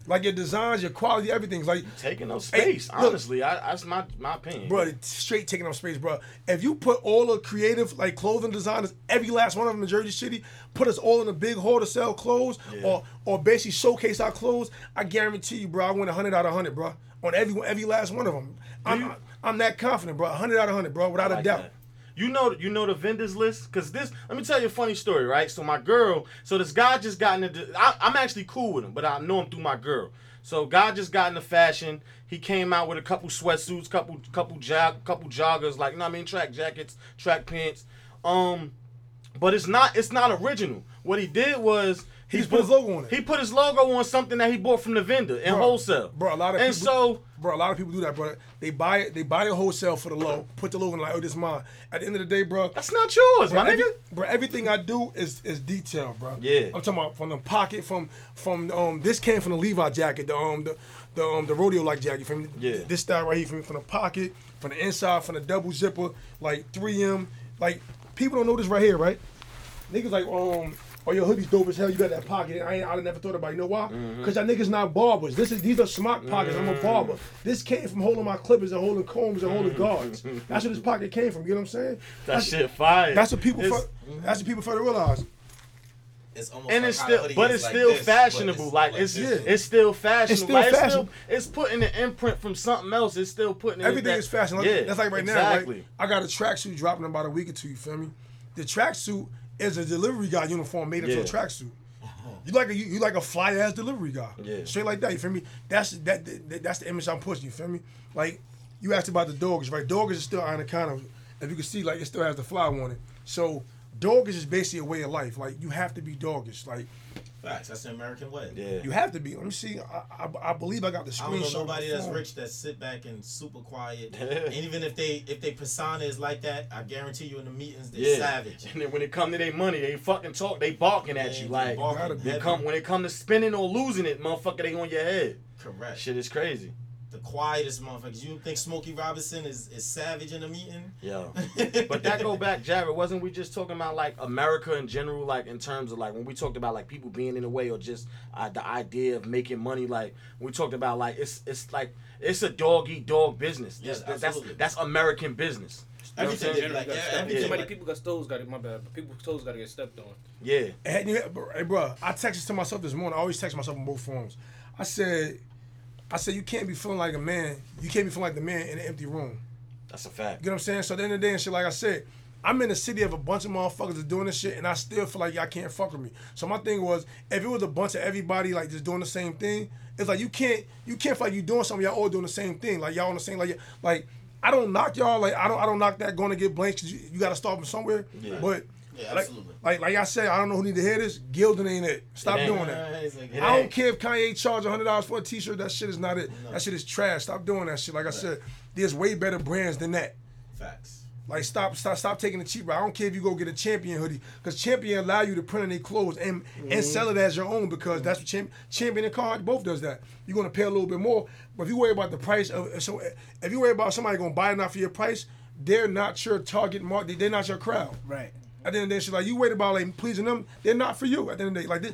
Like your designs, your quality, everything's like, Taking up Hey, space. look. honestly, I, that's my my opinion. bro, it's straight taking up space, bro. If you put all the creative, like clothing designers, every last one of them in Jersey City, put us all in a big hall to sell clothes, Yeah. or or basically showcase our clothes, I guarantee you, bro, I win hundred out of hundred, bro, on every every last one of them. I'm, I'm that confident, bro. hundred out of hundred, bro, without a doubt. that. You know, you know the vendors list, cause this. Let me tell you a funny story, right? So my girl, so this guy just got into. I, I'm actually cool with him, but I know him through my girl. So guy just got into fashion. He came out with a couple sweatsuits, couple couple jog, couple joggers, like you know I mean, track jackets, track pants. Um, but it's not it's not original. What he did was He put his logo on it. He put his logo on something that he bought from the vendor in Bro, wholesale. bro, a lot of and people- so Bro, a lot of people do that, bro. They buy it, they buy it wholesale for the low, put the logo in like, oh, this is mine. At the end of the day, bro, that's not yours, Bro, my every- nigga. bro, everything I do is is detailed, bro. Yeah. I'm talking about from the pocket, from from um this came from the Levi jacket, the um the the um the rodeo like jacket from Yeah. this style right here from from the pocket, from the inside, from the double zipper, like 3M, like people don't know this right here, right? Niggas like um. Oh, your hoodie's dope as hell. You got that pocket. I ain't. I never thought about. it. You know why? Mm-hmm. Because that niggas not barbers. This is these are smock pockets. I'm a barber. Mm. This came from holding my clippers and holding combs and holding guards. That's where this pocket came from. You know what I'm saying? That That's- shit fire. that's what people. Fu- that's what people fail to realize. It's almost and like it's still, but it's like still this, but fashionable. like it's, this. Yeah. it's still fashionable. still like, fashion. It's, still, it's putting an imprint from something else. It's still putting it Everything that- is fashion. Like, yeah, that's like right exactly. now. Like, I got a tracksuit dropping in about a week or two. You feel me? The tracksuit is a delivery guy uniform made into Yeah. a tracksuit. Uh-huh. You like a you, you like a fly ass delivery guy. Yeah. Straight like that. You feel me? That's that, that that's the image I'm pushing. You feel me? Like you asked about the dogs, right? Dogs is still on the kind of if you can see like it still has the fly on it. So doggers is basically a way of life. Like you have to be doggish. Like Facts. That's the American way. Yeah. you have to be. Let me see. I, I, I believe I got the I don't know nobody that's rich that sit back and super quiet. and even if they if they persona is like that, I guarantee you in the meetings they're yeah. savage. And then when it come to their money, they fucking talk. They barking at Yeah, you like. barking gotta They come when it come to spinning or losing it, motherfucker. They on your head. Correct. Shit is crazy. The quietest motherfuckers. You think Smokey Robinson is, is savage in a meeting? Yeah. But that go back, Jared. Wasn't we just talking about like America in general, like in terms of like when we talked about like people being in the way or just uh, the idea of making money? Like we talked about like it's it's like it's a dog eat dog business. Yes, That's- that's absolutely. that's American business. You know I'm Everything saying? is like Got yeah, stepped- everything. Somebody like- people got toes got it. My bad. But people's toes got to get stepped on. Yeah. Hey, hey, bro, I texted to myself this morning. I always text myself on both phones. I said, I said, you can't be feeling like a man. You can't be feeling like the man in an empty room. That's a fact. You know what I'm saying? So at the end of the day and shit, like I said, I'm in the city of a bunch of motherfuckers that's doing this shit, and I still feel like y'all can't fuck with me. So my thing was, if it was a bunch of everybody like just doing the same thing, it's like you can't, you can't feel like you doing something. Y'all all doing the same thing. Like y'all on the same, like, like I don't knock y'all. Like I don't, I don't knock that going to get blanks. You, you got to start from somewhere. Yeah. But Yeah, like, absolutely. like, like I said, I don't know who need to hear this. Gilding ain't it. Stop It ain't. doing that. It's like- It I don't ain't. care if Kanye charge hundred dollars for a T-shirt. That shit is not it. No. That shit is trash. Stop doing that shit. Like I said, there's way better brands than that. Facts. Like stop, stop, stop taking the cheap route. I don't care if you go get a champion hoodie, because champion allow you to print on their clothes and and mm-hmm. sell it as your own because that's what champ, champion and card both does that. You're gonna pay a little bit more, but if you worry about the price of so if you worry about somebody gonna buy it not for your price, they're not your target market. They're not your crowd. Right. At the end of the day, she's like you worried about like pleasing them. They're not for you. At the end of the day, like this,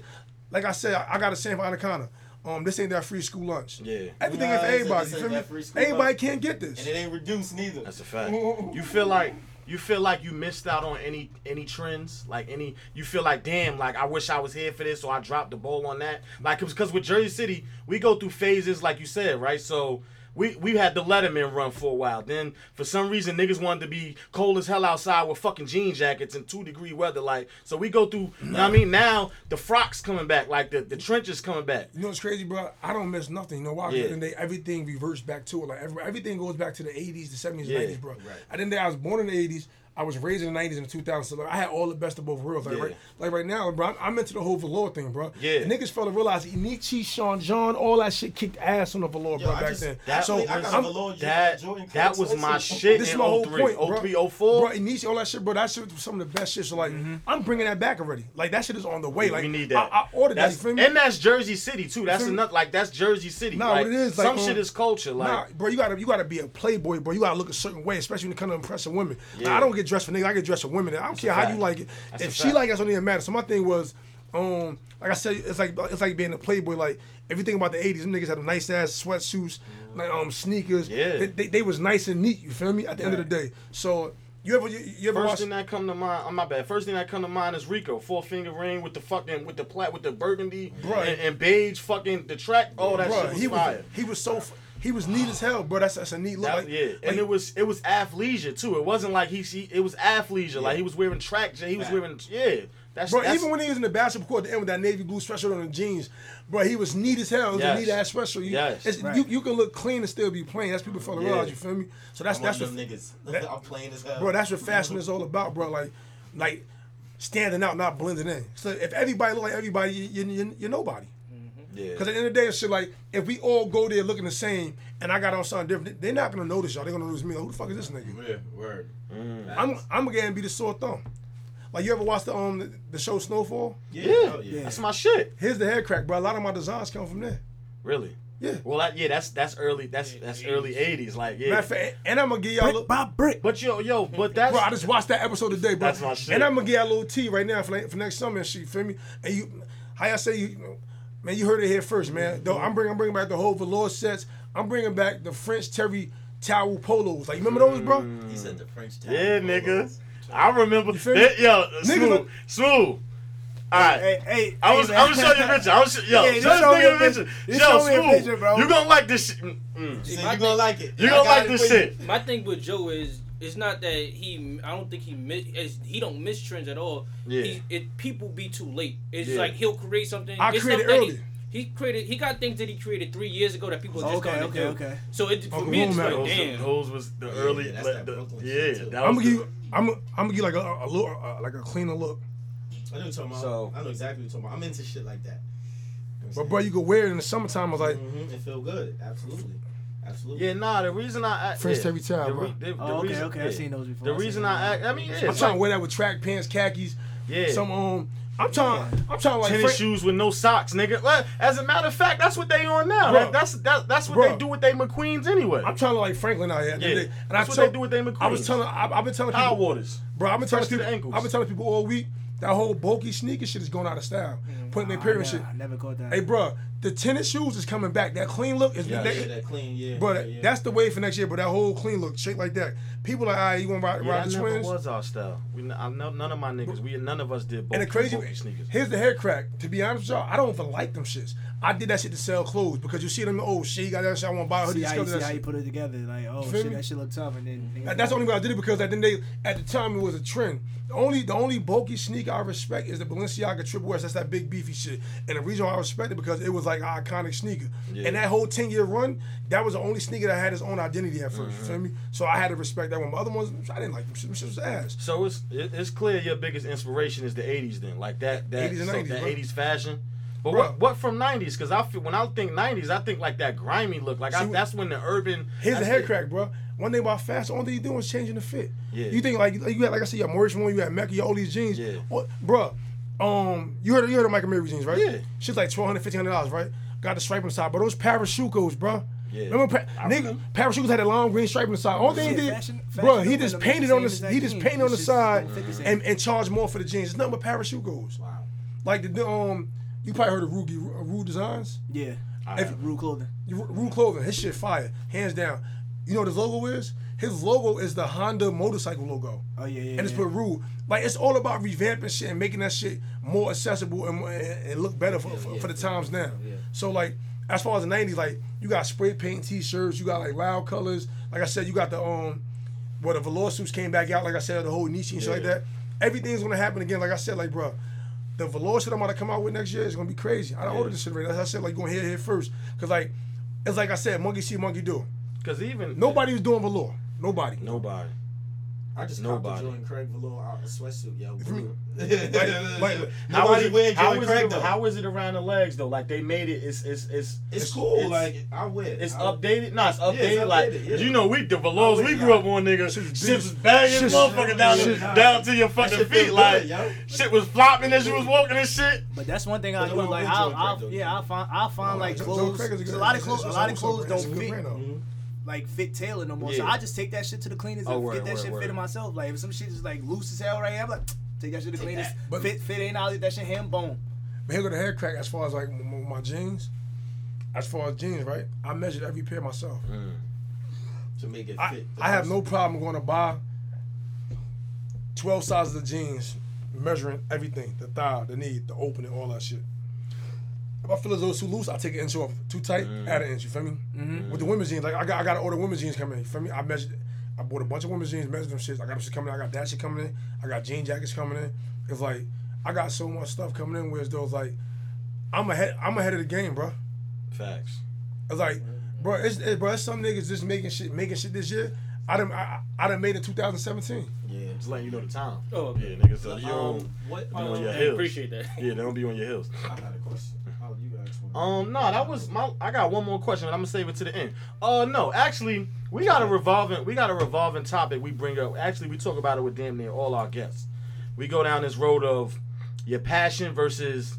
like I said, I, I got a saying for Anaconda. Um, this ain't that free school lunch. Yeah. Everything Nah, ain't for this ain't- everybody. You feel me? that free school Everybody lunch. can't get this. And it ain't reduced neither. That's a fact. You feel like you feel like you missed out on any any trends, like any. You feel like damn, like I wish I was here for this, or I dropped the ball on that. Like because with Jersey City, we go through phases, like you said, right? So. We, we had the Letterman run for a while. Then for some reason niggas wanted to be cold as hell outside with fucking jean jackets and two degree weather. Like so we go through. You know what I mean now the frocks coming back, like the the trenches coming back. You know what's crazy, bro? I don't miss nothing. You know why? Yeah. Because they everything reverts back to it. Like every, everything goes back to the '80s, the '70s, Yeah. '90s, bro. Right. At the end of the day, I was born in the '80s. I was raised in the '90s and the 2000s. So like, I had all the best of both worlds. Like Yeah. right, like right now, bro. I'm, I'm into the whole velour thing, bro. Yeah. The niggas fell to realize Enyce, Sean John, all that shit kicked ass on the velour, Yo, bro. I back just- then. That so I got I'm- velour that Jordan that was my also. shit this is my whole 03, point, bro. 03, 04. Bro, Enyce, all that shit, bro. That shit was some of the best shit. So like, I'm bringing that back already. Like that shit is on the way. Like we need that. I, I ordered that. That's, You feel me? and that's Jersey City too. That's feel me? another like that's Jersey City. Nah, like, what it is, like, some um, shit is culture. Like nah, bro, you gotta you gotta be a playboy, bro. You gotta look a certain way, especially when it comes to impressing women. Yeah. I don't get dressed for niggas. I get dressed for women. I don't care how fact. you like it. That's if she fact. like it, it don't even matter. So my thing was, um, like I said, it's like it's like being a playboy. Like everything about the '80s, them niggas had a nice ass sweatsuits, like um sneakers. Yeah. they, they, they was nice and neat. You feel me? At the end of the day, so you ever you, you ever First thing that come to mind, oh my bad. First thing that come to mind is Rico, four finger ring with the fucking with the plat with the burgundy Bruh. and, and beige fucking the track. Oh, that Bruh, shit was he fire. was he was so f- he was neat as hell, bro. That's that's a neat look. That- like, yeah, like, and it was it was athleisure too. It wasn't like he, he it was athleisure. Like he was wearing track. He was wearing yeah. That's, Bro, that's even when he was in the basketball court at the end with that navy blue sweatshirt on the jeans, bro, he was neat as hell. It was Yes. a neat ass sweatshirt. You, Yes. Right. you, you can look clean and still be plain. That's people for the Yeah. realize. You feel me? So that's I'm that's one what, of them niggas. that- I'm plain as hell. bro. That's what fashion is all about, bro. Like, like standing out, not blending in. So if everybody look like everybody, you, you, you, you're nobody. Yeah. Because at the end of the day, it's shit like if we all go there looking the same, and I got on something different, they're not gonna notice y'all. They're gonna notice me. Like, who the fuck is this nigga? Yeah, word. I'm I'm gonna be the sore thumb. Like you ever watch the um the, the show Snowfall? Yeah, yeah, hell yeah. that's my shit. Here's the head crack, bro. A lot of my designs come from there. Really. Yeah. Well, that, yeah, that's that's early. That's that's early '80s. Like yeah. Matter of fact, and I'm gonna give y'all. a Brick little, by brick. But yo, yo, but that's bro, I just watched that episode today, bro. That's my shit. And I'm gonna get y'all a little tea right now for, like, for next summer and shit. Feel me? And you, how y'all say you, you know, man? You heard it here first, man. Though I'm bringing, I'm bringing back the whole velour sets. I'm bringing back the French Terry towel polos. Like, you remember those, bro? He said the French town. yeah, nigga. I remember. feel? That, yo, Niggas smooth, smooth. All right. Hey, hey, I was, hey, I'm gonna show you a picture. I'm sh- yo, Yeah, show this show me nigga a a picture. picture. Yo, show me a smooth. picture, bro. You gonna like this shit? Mm, mm. He you gonna like it. You I gonna like this shit? My thing with Joe is it's not that he. I don't think he miss. He don't miss trends at all. Yeah. He, it people be too late. It's Yeah. like he'll create something. I it's created early. He, he created. He got things that he created three years ago that people are just Okay, starting okay, to do. okay. So it for Uncle me it's like damn. those was the Yeah, early. that's like, that the- Brooklyn yeah, shit, too. that I'm gonna the- give I'm, I'm gonna give like a, a little, uh, like a cleaner look. I know what you're talking about. So- I know exactly what you're talking about. I'm into shit like that. But bro, you could wear it in the summertime. I was like, hmm It feel good. Absolutely. Absolutely. Yeah, nah. The reason I French yeah, Terry towel, the, bro. re- the, the Oh, okay, reason, okay. yeah. I've seen those before. The I've reason. I act, I mean, yeah, I'm it's trying to wear that with track pants, khakis, yeah. some um. I'm trying, I'm trying to like. tennis Frank- shoes with no socks, nigga. As a matter of fact, that's what they on now. Bruh. That, that's that, that's what they do with they McQueens anyway. I'm trying to like Franklin out here. Yeah, And, and that's I what told- they do with they McQueens. I was telling, I, I've been telling High people, waters. bro. I've been telling Fresh the people, ankles. I've been telling people all week that whole bulky sneaker shit is going out of style. Putting their period shit. I never caught that. Hey, bro, the tennis shoes is coming back. That clean look is, Yeah, that, Yeah, that clean. Yeah. bro. yeah, yeah. That's the way for next year. But that whole clean look, shit like that. People are, like, all right, you want to ride, Yeah, ride the never twins? was our style. We, n- I, know none of my niggas. We none of us did. Bulky, And the crazy, bulky sneakers. here's the hair crack. To be honest with y'all, I don't even like them shits. I did that shit to sell clothes because you see them. Oh shit, you got that shit. I want to buy a hoodie. see how, you, see that how you put it together. Like, oh shit, me? that shit look tough, and then mm-hmm. niggas And that's the only way I did it because at the, day, at the time it was a trend. The only the only bulky sneaker I respect is the Balenciaga Triple S. That's that big beefy shit. And the reason why I respect it because it was like an iconic sneaker. Yeah. And that whole ten year run, that was the only sneaker that had its own identity at 1st You mm-hmm. feel me? So I had to respect that one. But other ones, I didn't like them. Shit, was ass. So it's it's clear your biggest inspiration is the '80s. Then, like that that 80s and so 90s, that bro. '80s fashion. But what what from '90s? Because I feel when I think '90s, I think like that grimy look. Like I, that's when the urban. Here's the hair crack, bro. One thing about fast, the only thing you doing is changing the fit. Yeah. You think like you had like I said, you had Maurice one, you had Mecca, you had all these jeans. Yeah. What, bro? Um, you heard you heard of Mike Amiri jeans, right? Yeah. Shit's like twelve hundred, fifteen hundred dollars, right? Got the stripe on the side, but those parachuters, bro. Yeah. Remember, pa- nigga, remember. parachuters had a long green stripe on the side. Only thing he did, fashion- bro, fashion he just painted on the he just jeans. painted on the side don't fit the same. and, and charged more for the jeans. It's nothing but parachute goes. Wow. Like the um you probably heard of Rhuigi uh, Rue Designs. Yeah. I If- have. Clothing. You- Rue Clothing, his shit fire, hands down. You know what his logo is? His logo is the Honda motorcycle logo. Oh yeah, yeah. and it's yeah. put Rue. Like it's all about revamping shit and making that shit more accessible and, and, look better for, for, for the times now. yeah. So like as far as the nineties, like you got spray paint T-shirts, you got like loud colors. Like I said, you got the um, where the velour suits came back out. Like I said, the whole Enyce and shit like that. Everything's gonna happen again. Like I said, like bro. The velour shit I'm about to come out with next year is gonna be crazy. I don't Yeah. order this shit right. That's I said like hear it here first. Cause like it's like I said, monkey see, monkey do. Cause even Nobody was doing velour. Nobody. nobody. I just Nobody. copped the Jordan Craig velour out a sweatsuit, yo. feel Like, like- How Nobody is it? How Jordan is Craig it? though. How is it around the legs though? Like they made it. It's it's it's it's cool. it's- like I wear. it. It's I- updated. No, it's Yeah, updated. it's like updated, yeah. you know, we the velours we grew up on, nigga. Shit Shit was was banging, Shit- motherfucker down shit- to, down to your That fucking shit feet. feel Like yo. shit was flopping as you was walking and shit. But that's one thing I But do. no one Like went I'll, Jordan I'll though. yeah, I find I find like Joe- Joe clothes. Craig is a good- a lot of it's- clothes, it's a lot of also clothes a don't good fit brand, though. Like fit Taylor no more. So I just take that shit to the cleaners Oh, and word, get that word, shit word. fitted myself. Like if some shit is like loose as hell right here, I'm like take that shit to Take cleaners. that. But- fit fit ain't out that shit ham bone. But here go the hair crack as far as like m- m- my jeans. As far as jeans, right? I measured every pair myself. Mm. to make it fit. the I have no problem going to buy 12 sizes of jeans, measuring everything the thigh, the knee, the opening, all that shit. If I feel as though it's too loose, I take an inch off. Too tight, add an inch. You feel me? With the women's jeans, like I got, I got to order women's jeans coming in. You feel me? I measured. I bought a bunch of women's jeans, measured them shits. I got them shit coming in. I got that shit coming in. I got jean jackets coming in. It's like I got so much stuff coming in. Whereas those like, I'm ahead. I'm ahead of the game, bro. Facts. It's like, bro, it's, it, bro, it's some niggas just making shit, making shit this year. I done, I, I done made it 2017. Yeah. Just letting you know the time. Oh, okay. Yeah, nigga. So you Um, don't. what? be on um, your I heels. appreciate that. Yeah, they don't be on your heels. I got a question. Oh, you got one. Um, no, that was my. I got one more question, but I'm gonna save it to the end. Uh, no, actually, we got a revolving. We got a revolving topic we bring up. Actually, we talk about it with damn near all our guests. We go down this road of your passion versus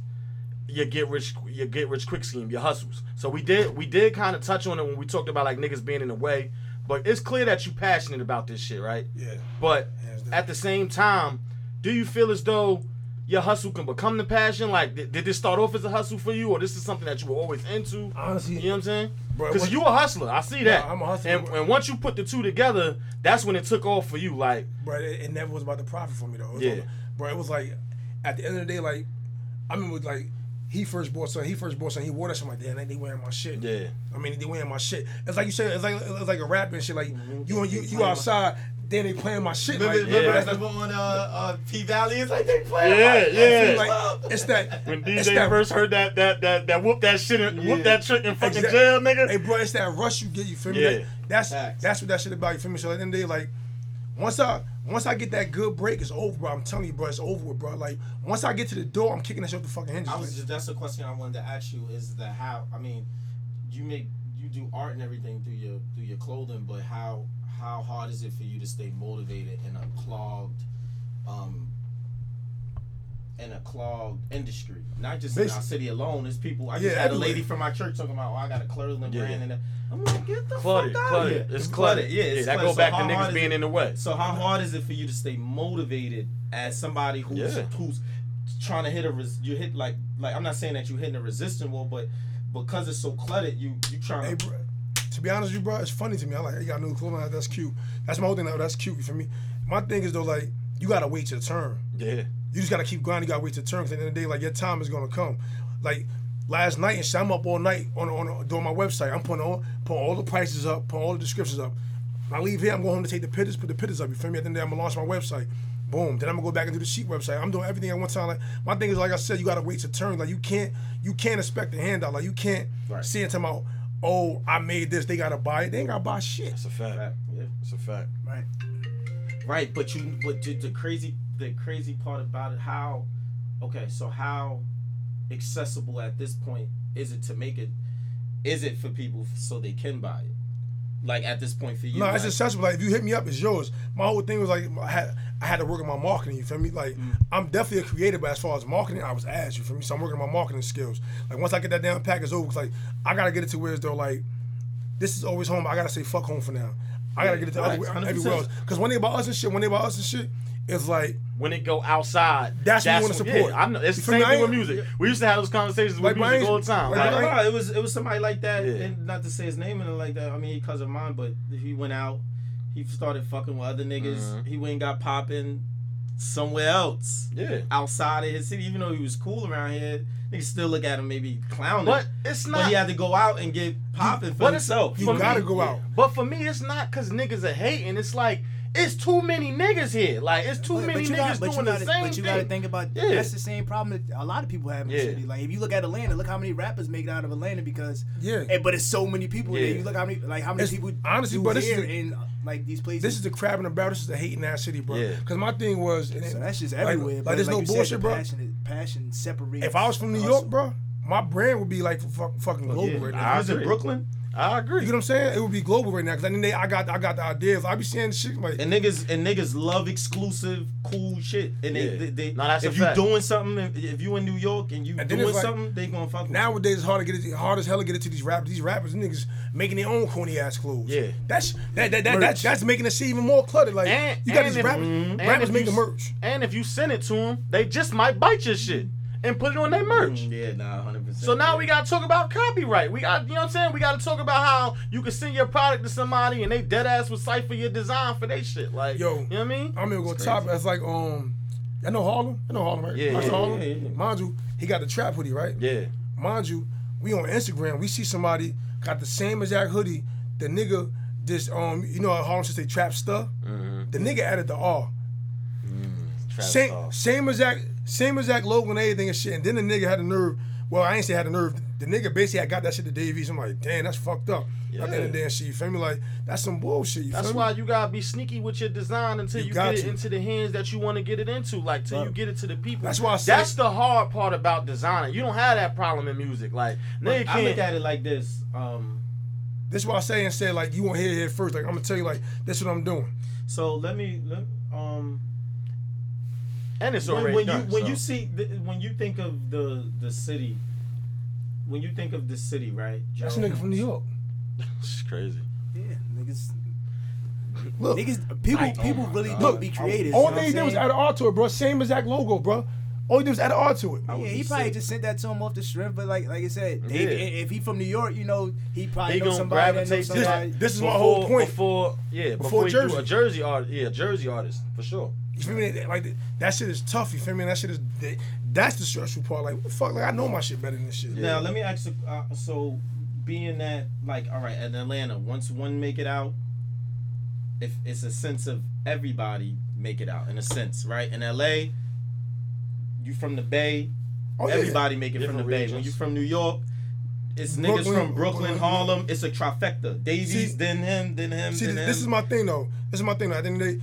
your get rich, your get rich quick scheme, your hustles. So we did, we did kind of touch on it when we talked about like niggas being in the way. But it's clear that you passionate about this shit, right? Yeah. But down. at the same time, do you feel as though your hustle can become the passion? Like, did, did this start off as a hustle for you, or this is something that you were always into? Honestly, You know what I'm saying? Because you a hustler, I see that. I'm a hustler. And, and once you put the two together, that's when it took off for you. Like, bro, it, it never was about the profit for me though. It was Yeah. bro, it was like at the end of the day, like I remember like he first bought something. He first bought something. He wore that shit. I'm like, damn, they, wearing my shit. yeah, I mean, they wearing my shit. It's like you said. It's like it's like a rap and shit. Like Mm-hmm. you you you outside, then they playing my shit. Remember, like, remember Yeah. that on uh, uh, P Valley? It's like they playing Yeah, like, yeah. like it's that. when it's DJ that, first heard that that that that whoop that shit and whoop that trick in fucking Exact- jail, nigga. Hey, bro, it's that rush you get. You feel me? Yeah. That- that's Facts. that's what that shit about. You feel me? So at the end of the day, like once I once I get that good break, it's over, bro. I'm telling you, bro, it's over with, bro. Like once I get to the door, I'm kicking that shit off the fucking hinges. I was just that's the question I wanted to ask you is the how I mean you make you do art and everything through your through your clothing, but how how hard is it for you to stay motivated in a clogged um in a clogged industry? Not just in our city alone. There's people. I just Yeah, had everywhere. a lady from my church talking about, "Oh, I got a clothing Yeah. brand," and I'm like, "Get the Cluttered, fuck out cluttered. of here!" It's cluttered. Yeah, it's that cluttered. go So back to how niggas being it- in the way. So how hard is it for you to stay motivated as somebody who's Yeah. who's trying to hit a res- you hit like like I'm not saying that you're hitting a resistant wall, but because it's so cluttered, you you trying hey, to bro. Be honest with you, bro, it's funny to me. I like, hey, you got new clothing. That's cute. That's my whole thing. Though. That's cute. for me? My thing is though, like, you gotta wait your turn. Yeah, You just gotta keep grinding. You gotta wait your turn. 'cause at the end of the day, like, your time is gonna come. Like last night and shit, I'm up all night on on doing my website. I'm putting all putting all the prices up, putting all the descriptions up. When I leave here, I'm going home to take the pictures, put the pictures up. You feel me? At the end of the day, I'm gonna launch my website. Boom. Then I'm gonna go back and do the sheet website. I'm doing everything at one time. Like my thing is, like I said, you gotta wait your turn. Like you can't, you can't expect a handout. Like you can't Right. see it talking about, oh, I made this. They gotta buy it. They ain't gotta buy shit. that's a fact. yeah. That's a fact. Right. Right, but you but the, the crazy the crazy part about it how okay, so how accessible at this point is it to make it is it for people so they can buy it? Like at this point for you. No, like, it's accessible. Like if you hit me up, it's yours. My whole thing was like I had I had to work on my marketing. You feel me? Like Mm. I'm definitely a creator, but as far as marketing, I was ass. You feel me? So I'm working on my marketing skills. Like once I get that down pack, it's like I gotta get it to where it's though like this is always home. I gotta say fuck home for now. I gotta get it to Right, everywhere, 100%. everywhere else. Because one thing about us and shit, one thing about us and shit, is like when it go outside. That's what you wanna support. Yeah, I know. It's the same thing with music. We used to have those conversations Like, with but I music all the time. like, Like, I No, ain't- no, it was it was somebody like that, Yeah. and not to say his name and like that. I mean, because of mine, but he went out, he started fucking with other niggas. Mhm. He went and got popping somewhere else, yeah. outside of his city. Even though he was cool around here, niggas still look at him maybe clowning. But it's But not. he had to go out and get popping for but it's- himself. You gotta me- go out. But for me, it's not because niggas are hating. It's like it's too many niggas here. Like it's too But- many but you niggas got- but you doing gotta, the same But you thing. gotta think about Yeah. that's the same problem that a lot of people have in Yeah. the city. Like if you look at Atlanta, look how many rappers make it out of Atlanta because Yeah. and, but it's so many people there. You look how many like how many It's- people honestly, do bro, this is here the- in uh, like these places. This is the crab in the barrel. This is the hating ass city, bro. Yeah. Because my thing was, and so it- that's just everywhere. Like, but there's like no you said, bullshit, the bro. Passion, is- passion separates. If I was from New. York, bro, my brand would be like fuck, fucking global yeah. right I was in. Brooklyn, I agree. You know what I'm saying? It would be global right now because I, mean, I got I got the ideas. I be seeing shit like and niggas and niggas love exclusive, cool shit. And they, Yeah. they, they No, that's a if you fact. doing something, if, if you in New York and you And doing like- something, they gonna fuck with nowadays it's hard to get it hard as hell to get it to these rappers. These rappers niggas making their own corny ass clothes. Yeah. That's that, that, that, Merch. that's that's making the shit even more cluttered. Like And- you got these if- rappers, mhm. Rappers making merch. And if you send it to them, they just might bite your shit and put it on their merch. Mm, yeah, nah, hundred percent. So now we gotta talk about copyright. We got, you know what I'm saying? We gotta talk about how you can send your product to somebody and they dead ass will cipher your design for their shit. Like, Yo, you know what I mean? I'm gonna go It's top. That's like um, I know Harlem. I know Harlem, right? Yeah, yeah, Harlem. yeah, yeah. Mind you, he got the trap hoodie, right? Yeah. Mind you, we on Instagram. We see somebody got the same exact hoodie. The nigga just um, you know how Harlem should say trap stuff. Mm-hmm. The nigga added the R. Trap Same, star. same exact, same exact logo and everything and shit. And then the nigga had the nerve. Well, I ain't say had the nerve. The nigga basically had got that shit to Davies. I'm like, damn, that's fucked up. Yeah. At the end of the day, shit, you feel me? Like that's some bullshit. You That's feel why me? you gotta be sneaky with your design until You you, got get it into the hands that you want to get it into, like till Right. you get it to the people. That's why I say- That's the hard part about designing. You don't have that problem in music. Like nigga I look at it like this. Um, This is why I say and said like you want to hear it here first. Like I'm gonna tell you like this is what I'm doing. so let me let um And it's when, already when done. you when so. you see the, when you think of the the city, when you think of the city, right? That's a nigga from New York. it's crazy. yeah, niggas. Look, Niggas, people, Like, oh people my really God. don't be creative. all they what did was saying? add art to it, bro. Same exact logo, bro. All he did was add art to it. Yeah, he probably sick. just sent that to him off the strength, but like like I said, Dave, Yeah. if he from New York, you know, he probably He know somebody that knows gravitate to somebody. that. This is my whole point. Before, yeah, before, Before Jersey. a Jersey art, yeah, Jersey artist for sure. You feel me? Like that shit is tough. You feel me? That shit is that's the stressful part. Like what the fuck? Like I know my shit better than this shit. Now let me ask you. Uh, so, being that like, all right, in Atlanta, once one make it out, if it's a sense of everybody make it out in a sense, right? In LA, you from the Bay, Oh, yeah. everybody make it from the Different Bay. When you from New York, it's niggas Brooklyn, from Brooklyn, Brooklyn. Harlem. It's a trifecta. Davies, See- then him, then him, See, then this, him. this is my thing though. This is my thing. Though. At the end of the day,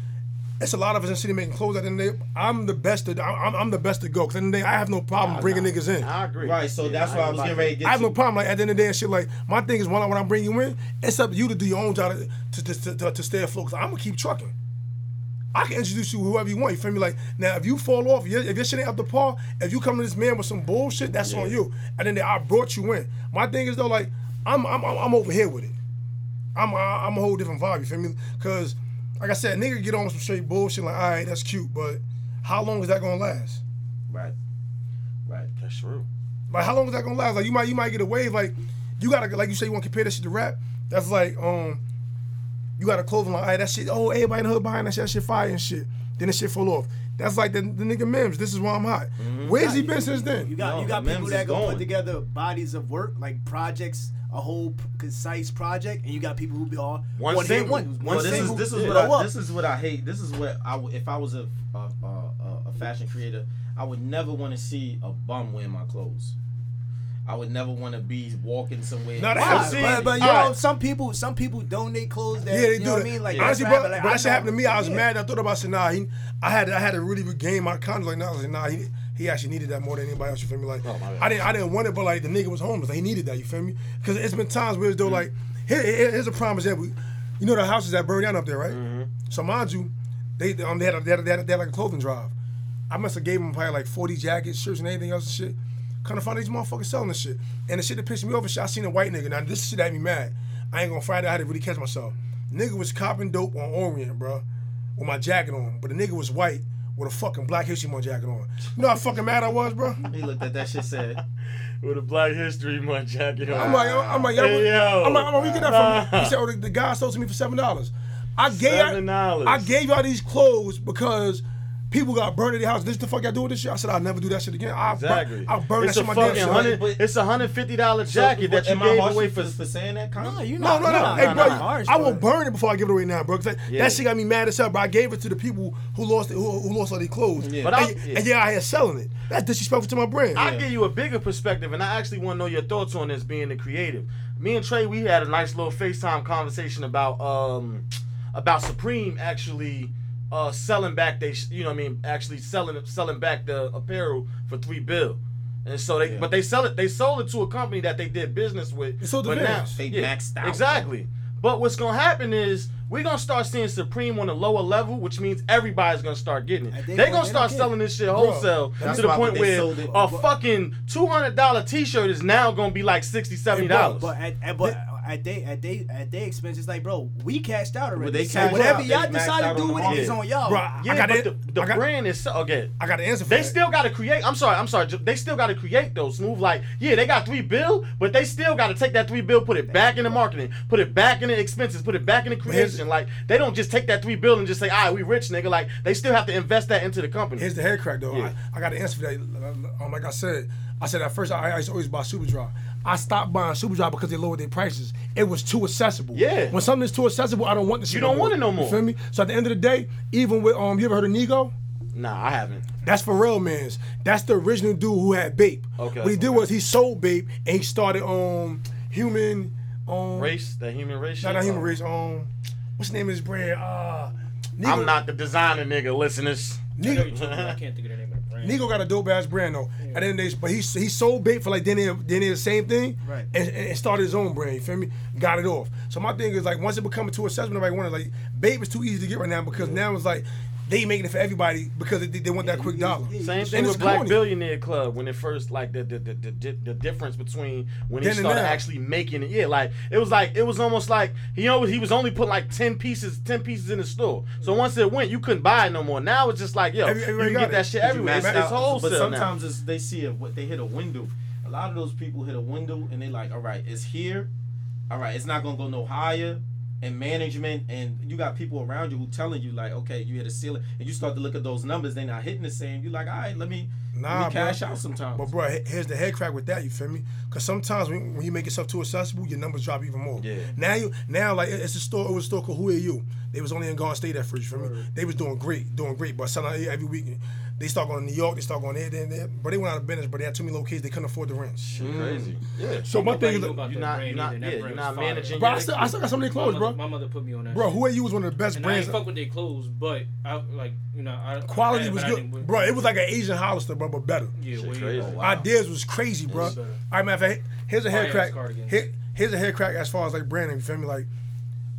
it's a lot of us in the city making clothes. At the end of the day, I'm the best. To, I'm, I'm the best to go. Cause at the end of the day, I have no problem Nah, bringing nah. niggas in. I agree. right. So Yeah, that's why I was ain't getting ready to get. I have to. no problem. Like at the end of the day and shit. Like my thing is when I when I bring you in, it's up to you to do your own job to to, to, to, to stay afloat. Cause I'm gonna keep trucking. I can introduce you whoever you want. You feel me? Like now, if you fall off, if your- shit ain't up to par, if you come to this man with some bullshit, that's on you. And then I brought you in. My thing is though, like I'm I'm I'm I'm over here with it. I'm I'm a whole different vibe. You feel me? Cause like I said, nigga get on some straight bullshit. Like all right, that's cute, but how long is that gonna last? Right. Right. That's true. Like how long is that gonna last? Like you might you might get a wave. Like you gotta like you say you want to compare that shit to rap. That's like um you got a clothing line. All right, that shit. Oh, everybody in the hood buying that shit. That shit fire and shit. Then the shit fall off. That's like the, the nigga Mims. This is why I'm hot. Mm-hmm. Where's he been since then? You then? got No, you got people memes that is gonna put together bodies of work like projects, a whole p- concise project, and you got people who be all One one hit single. one. One Well, this is this is what blow I, this is what I hate. This is what I would- if I was a a, a, a- a fashion creator, I would never want to see a bum wear my clothes. I would never want to be walking somewhere. No, that Why? happens. see, but, but you all know, right. some people some people donate clothes that Yeah, they you do know what that. I mean. Like Honestly, bro, like, but that shit know- happened to me. I was yeah. mad. I thought about saying, nah, he, I had I had to really regain my confidence. Like, nah, I was like, nah, he, he actually needed that more than anybody else. You feel me? Like, Oh. I didn't I didn't want it, but like the nigga was homeless. Like, he needed that. You feel me? Because it's been times where it's though like here, here- here's a promise is that we, you know, the houses that burned down up there, right? Mm-hmm. So mind you, they um they had, a, they had, a, they had, a, they had like a clothing drive. I must have gave them probably like 40 jackets, shirts, and anything else and shit. Kind of find these motherfuckers selling this shit. And the shit that pissed me off is shit, I seen a white nigga. Now this shit had me mad. I ain't gonna find out how to really catch myself. Nigga was copping dope on Orient, bro, with my jacket on. But the nigga was white with a fucking Black History Month jacket on. You know how fucking mad I was, bro. He looked at that shit said, With a Black History Month jacket on. I'm like, I'm like, yo, Hey, yo. I'm like, I'm like, where you get that from? He said, oh, the, the guy sold to me for seven dollars. I gave, $7. I gave y'all these clothes because people got burned at their house. This the fuck y'all do with this shit? I said I'll never do that shit again. I'll Exactly. burn, I'll burn it's that a shit my damn fucking self. hundred. It's a hundred fifty dollar jacket that you gave away for, for. for saying that? Con? No, you No, no, no. Hey, bro, harsh, I will but- burn it before I give it away now, bro. 'cause that, Yeah. that shit got me mad as hell. But I gave it to the people who lost it, who, who lost all their clothes. Yeah. But and, I- yeah. and yeah, I had selling it. That's disrespectful to my brand. I give you a bigger perspective, and I actually want to know your thoughts on this being the creative. Me and Trey, we had a nice little FaceTime conversation about um about Supreme actually uh selling back they you know what I mean actually selling selling back the apparel for three bill. And so they Yeah. but they sell it they sold it to a company that they did business with. They sold to but now, Vans. They maxed out. Exactly. But what's gonna happen is we're gonna start seeing Supreme on a lower level, which means everybody's gonna start getting it. They're they gonna gonna- they start selling this shit wholesale that's to the point where a fucking two hundred dollar t shirt is now gonna be like 60 70 dollars. But at, at, but at they at they at they expense, it's like, bro, we cashed out already. But they so cashed whatever out. y'all They maxed decide out to on do the with it is market. on y'all. Bro, I yeah, got but it. the, the I got- brand is so- okay. I got the answer for They that. still got to create. I'm sorry. I'm sorry. They still got to create though. Smooth like yeah, they got three bill, but they still got to take that three bill, put it back in the marketing, put it back in the expenses, put it back in the here's- creation. Like they don't just take that three bill and just say, "All right, we rich, nigga." Like they still have to invest that into the company. Here's the head crack though. Yeah. I, I got the answer for that. Um, like I said, I said at first I, I used to always buy super Superdry. I stopped buying Superdry because they lowered their prices. It was too accessible. Yeah. When something's too accessible, I don't want the shit. You don't want it no more. You feel me? So at the end of the day, even with um, you ever heard of Nigo? nah, I haven't. That's Pharrell Man's. That's the original dude who had Bape. Okay. What he did was he sold Bape and he started um human um Race, the human race. not shit? not human race um what's the name of his brand uh. Nigo, I'm not the designer, nigga. Listeners. I know Nigo, you're talking about, I can't think of the name of the brand. Nigo got a dope ass brand though. At the end of the day, but he he sold Bape for like then then the same thing, Right. And, and started his own brand. You feel me? Got it off. So my thing is like once it becomes too accessible, nobody want it. Like Bape is too easy to get right now because now it's like they making it for everybody because they, they want that quick dollar. Same thing it's with Black corny. Billionaire Club when it first like the the, the, the, the, the difference between when he Then started actually making it. Yeah, like it was like it was almost like he always he was only putting like ten pieces ten pieces in the store. So once it went, you couldn't buy it no more. Now it's just like yo, Every- you everybody can got get that shit everywhere. It's, maxed it's wholesale But now. sometimes it's, they see a, what they hit a window. A lot of those people hit a window and they like, all right, it's here. All right, it's not gonna go no higher. And management and you got people around you who telling you like, okay, you hit a ceiling, and you start to look at those numbers, they're not hitting the same. You like, all right, let me, Nah, let me cash bro. out sometimes. But bro, here's the head crack with that. You feel me? Because sometimes when, when you make yourself too accessible, your numbers drop even more. Yeah. Now you now like it's a store. It was a store called Who Are You? They was only in Garden State at first. You feel me? They was doing great, doing great. But selling every week. They start going to New York. They start going there, there, there. But they went out of business. But they had too many locations. They couldn't afford the rent. Shit crazy. Yeah. So my thing is, knew You're not- you're not- either, and that yeah, you're not was fire. managing bro, I still, I still got some of their My clothes, mother, bro. my mother put me on that. Bro, shit. Who Are You was one of the best And I brands. ain't fuck with their clothes, but I like you know I Quality I, was but I good, bro. It was like an Asian Hollister, bro, but better. yeah, Shit way crazy. better. Wow. Ideas was crazy, bro. All better. matter of fact, here's a hair crack. Here, here's a hair crack as far as like branding. You feel me? Like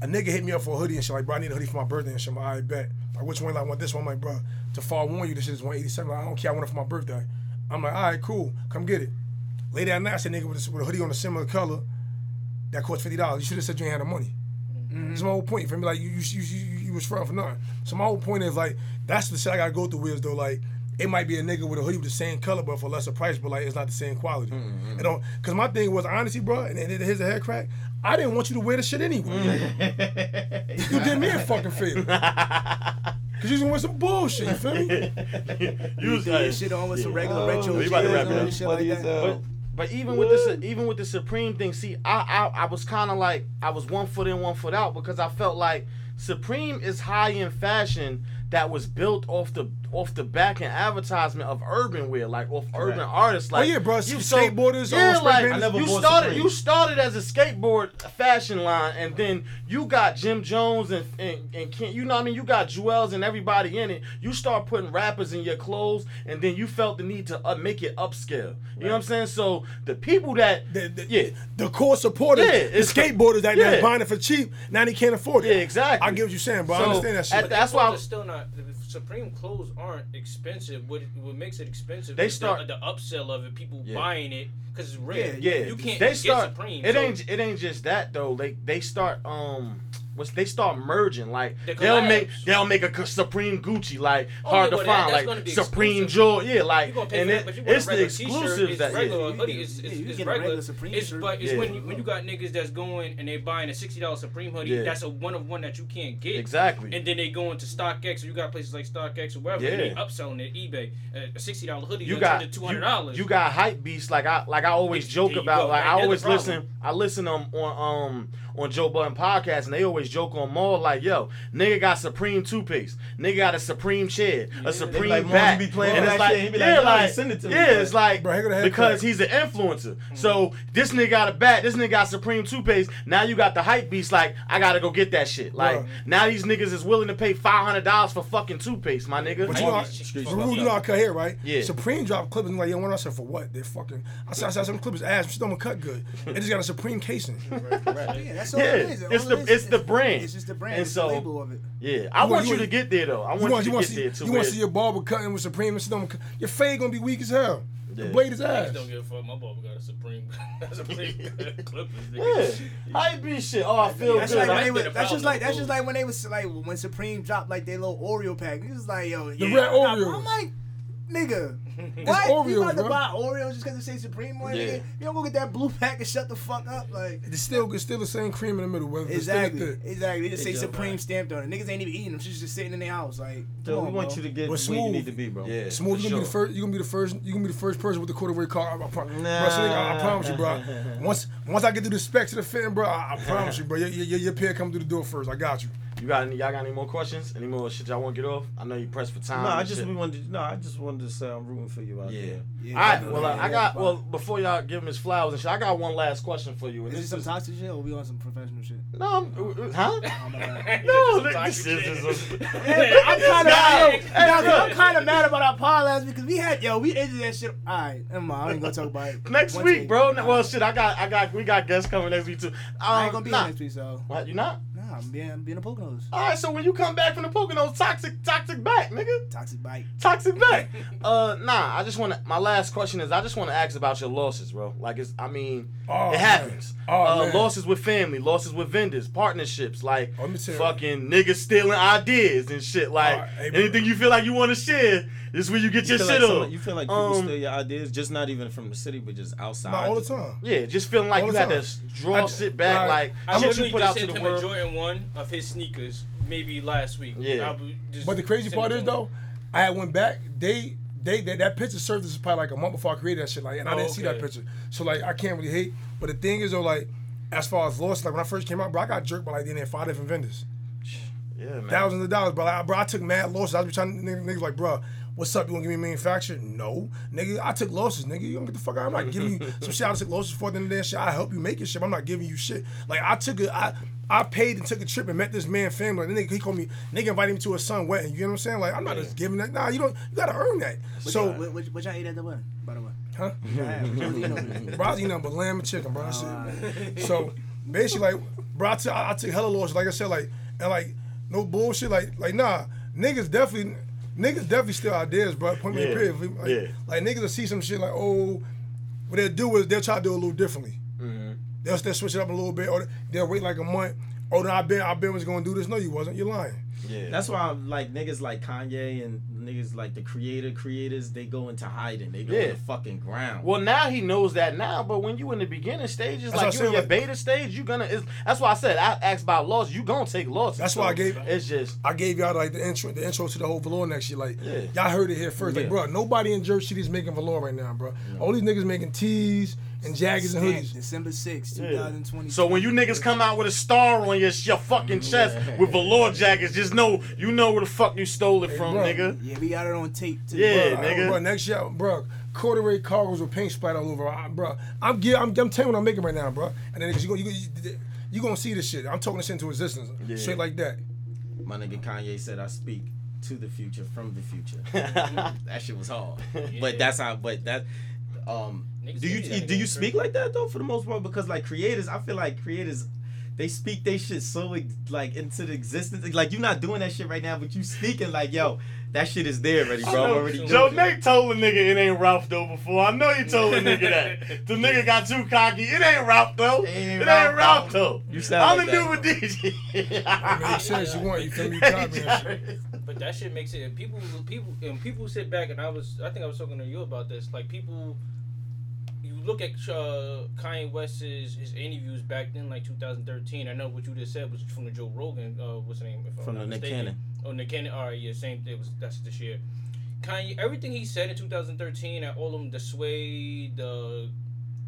a nigga hit me up for a hoodie and shit. Like, bro, I need a hoodie for my birthday and shit. I'm like, I bet. Like, which one? Like, I want this one. I'm like, bro, to forewarn you, this shit is 187. Like, I don't care. I want it for my birthday. I'm like, all right, cool. Come get it. Later that night, I said, nigga, with, this, with a hoodie on a similar color that cost fifty dollars. You should have said you ain't had the money. Mm-hmm. That's my whole point. You feel me? Like you, you, you, you, you was front for nothing. So my whole point is like that's the shit I gotta go through with is though like it might be a nigga with a hoodie with the same color but for lesser price, but like it's not the same quality. Mm-hmm. It don't. Cause my thing was honestly, bro, and, and here's a head crack. I didn't want you to wear the shit anyway. you did me a fucking favor. Cause you was gonna wear some bullshit. You feel me? You was, Throw your uh, shit on with some Oh, regular retro we about to jazz wrap it on up. and shit like that. But, but even with this, even with the Supreme thing, see, I I, I was kind of like I was one foot in, one foot out because I felt like Supreme is high end fashion that was built off the off the back end advertisement of urban wear, like off urban artists. Like Oh, yeah, bro, you skateboarders, yeah, uh, like. I never you started Supreme. you started as a skateboard fashion line, and then you got Jim Jones and and, and Ken, you know what I mean. You got Juelz and everybody in it. You start putting rappers in your clothes, and then you felt the need to uh, make it upscale. You know what I'm saying? So the people that The, the, yeah. the core supporters, Yeah, the skateboarders that yeah. that's buying it for cheap, now they can't afford it. Yeah, exactly. I get what you're saying, bro. I understand that shit. at That's that's why why I- it's still not. Supreme clothes aren't expensive. What what makes it expensive? They is start- the, the upsell of it. People Yeah. buying it because it's rare. Yeah, you can't They start. get Supreme. it so- ain't. It ain't just that though. Like they start. Um, once they start merging, like The they'll make collabs. they'll make a c- Supreme Gucci, like Oh, hard yeah, to but that- find, like Supreme exclusive. Jewel, yeah, like You gonna pay and for it, that, but you want it's the regular t-shirt, exclusives it's that regular yeah. hoodie, it's, Yeah, it's, it's regular. regular Supreme it's, but it's Yeah. when you when you got niggas that's going and they buying a sixty dollar Supreme hoodie, Yeah. that's a one of one that you can't get. exactly. And then they go into StockX, or you got places like StockX or wherever, and they Yeah. upselling it eBay. Uh, a sixty dollar hoodie, you you got got two you, hundred dollars. you got hype beasts like I like I always joke about go. like Right I always listen I listen um, on um on Joe Budden podcast and they always joke on Mal like yo nigga got Supreme toothpaste nigga got a Supreme chair a Supreme like, "Mal, bat be playing and it's like shit." He be like, yeah "Yo, like send it to me, yeah bro." it's like Bro, he got a head because he's an influencer so this nigga got a bat this nigga got Supreme toothpaste now you got the hype beast like I gotta go get that shit like Bro. now these niggas is willing to pay five hundred dollars for fucking toothpaste my nigga But you know, All I, these streets Ruru, fucked you know I cut hair, right? Yeah. Supreme drop clippers. and like, yo, when I said for what? They're fucking. I said, I said some clippers ass. but She don't cut good. It just got a Supreme casing. Right. Yeah, that's all Yeah, it is. it's All the- it is it's the brand. It's just the brand. And it's so- the label of it. yeah I You want want- you you to get there though I You want want, you you to want get to there see, too you want to see your barber cutting with Supreme and shit. don't cut- Your fade gonna be weak as hell. The blade is Niggas ass. don't give a fuck. My barber got a Supreme, a Supreme Clippers. Yeah, Nigga. hype beast shit. Oh, I feel That's good. like when That's they was, that's just like that's just like when they was like when Supreme dropped like their little Oreo pack. It was like yo, The yeah, red I got- I'm like, nigga, what? Oreos, you about to bro. buy Oreos just because it say Supreme on it? Yeah. nigga? You don't go get that blue pack and shut the fuck up, like. It's still it's still the same cream in the middle. Whether Exactly, It's still thick. exactly. They just say Supreme man. stamped on it. Niggas ain't even eating them. She's just sitting in their house. Like, So come we want bro. you to get But where you smooth. need to be, bro. Yeah, Smooth, you gonna be the first. You gonna be the first. You gonna be the first person with the quarter weight car. I, I, pro- Nah. bro, so nigga, I, I promise you, bro. Once once I get through the specs of the fitting, bro, I, I promise you, bro. Your, your, your pair come through the door first. I got you. You got any? Y'all got any more questions? Any more shit y'all want to get off? I know you pressed for time. No, I just shit. wanted. To, no, I just wanted to say I'm rooting for you out Yeah. there. Yeah, All right. Well, uh, I Yeah, got. fine. Well, before y'all give him his flowers and shit, I got one last question for you. And Is this this some toxic shit or we on some professional shit? no, I'm- huh? Oh my god. No, Some this toxic is shit. just. Yeah, I'm kind of, Hey. I'm kind of mad about our pod last because we had, yo, we ended that shit. All right, never mind. I ain't gonna talk about it. Next One week, take. bro. Well, shit, I got, I got, we got guests coming next week too. Um, I ain't gonna be nah. here next week, so What? You not? Nah, I'm being, I'm being a Poconos. All right. So when you come back from the Poconos, toxic, toxic back, nigga. Toxic bite. Toxic back. uh, nah. I just want to. My last question is, I just want to ask about your losses, bro. Like, it's. I mean, Oh, it man. happens. Oh, uh, man. losses with family, losses with vendors, partnerships, like Oh, let me tell you. fucking niggas stealing ideas and shit. Like Oh, hey, anything you feel like you want to share, this is where you get You your shit like some- up. you feel like people Um, steal your ideas, just not even from the city, but just outside. Not all the time. Yeah, just feeling like All you the had to draw, I- sit back, I- like I shit you literally put out to sent the him a world. Jordan one of his sneakers maybe last week. Yeah. Just But the crazy part is though, I went back. They they that, that picture served as probably like a month before I created that shit. Like, and I Oh, didn't see that picture, so like I can't really hate. But the thing is though, like as far as loss, like when I first came out, bro, I got jerked by like they had five different vendors, Yeah, man. thousands of dollars. But like, bro, I took mad losses. I was trying niggas, niggas like, bro. What's up? You want to give me a manufacturer? No, nigga. I took losses, nigga. You don't get the fuck out. I'm not giving you some shit. I took losses for the end of the day. Shit, I help you make your shit. I'm not giving you shit. Like I took a, I, I paid and took a trip and met this man family. And the nigga, he called me. Nigga invited me to a son wedding. You know what I'm saying? Like I'm not just giving that. Nah, you don't. You gotta earn that. So, what, what, what y'all ate at the wedding, by the way? huh? What y'all had? What y'all was eating over there? Bro, I was eating nothing but lamb and chicken, bro. That's Oh, it. So basically, like, bro, I took, I took hella losses. Like I said, like, and like, no bullshit. Like, like, nah, niggas definitely, niggas definitely steal ideas, bro. Point me Yeah. period. Like, Yeah. like, niggas will see some shit like, oh, what they'll do is they'll try to do it a little differently. Mm-hmm. They'll, they'll switch it up a little bit, or they'll wait like a month. Oh, no, I been, I been was gonna do this. No, you wasn't. You're lying. Yeah. That's why I'm like niggas like Kanye and niggas like the creator creators. They go into hiding. They go Yeah. in the fucking ground. Well, now he knows that now, but when you in the beginning stages, That's like you I'm in your saying, beta stage, you gonna. It's, that's why I said I asked about loss. You gonna take losses. That's so why I gave- It's just I gave y'all like the intro, the intro to the whole velour next year. Like, Yeah. y'all heard it here first. Like, bro, nobody in Jersey City is making velour right now, bro. All these niggas making tees and jackets and Stamped hoodies. December 6th, Yeah. 2020. So when you niggas come out with a star on your your fucking chest with velour jackets, just know you know where the fuck you stole it from, bro. nigga. Yeah, we got it on tape too. Yeah, Bro, nigga. Bro, next year, bro, corduroy cargos with paint splatter all over. I, bro, I'm, gi- I'm, I'm telling you what I'm making right now, bro. And then you go, you, you, you gonna see this shit. I'm talking this into existence, Yeah. straight like that. My nigga Kanye said I speak to the future from the future. that shit was hard. But that's how. But that. Um, Niggas do you say do you speak like that though for the most part? Because like creators, I feel like creators, they speak they shit so like into the existence. Like you're not doing that shit right now, but you speaking like, yo, that shit is there already, I bro. Know. already Joe doing it. Nate told a nigga it ain't Ralph though before. I know you told a nigga that. The nigga got too cocky. It ain't Ralph though. It ain't It Ralph, ain't Ralph though. though. You sound I'm like the that, dude with DJ. That makes sense. You want you feel me? You caught me and shit. But that shit makes it. People, people, and people sit back, and I was, I think I was talking to you about this. Like people, you look at uh, Kanye West's his interviews back then, like 2013. I know what you just said was from the Joe Rogan. Uh, what's the name? From the Nick. Cannon. Oh, Nick Cannon. All right, yeah, same. thing. was that's this year. Kanye, everything he said in 2013 at all of them, the Sway, the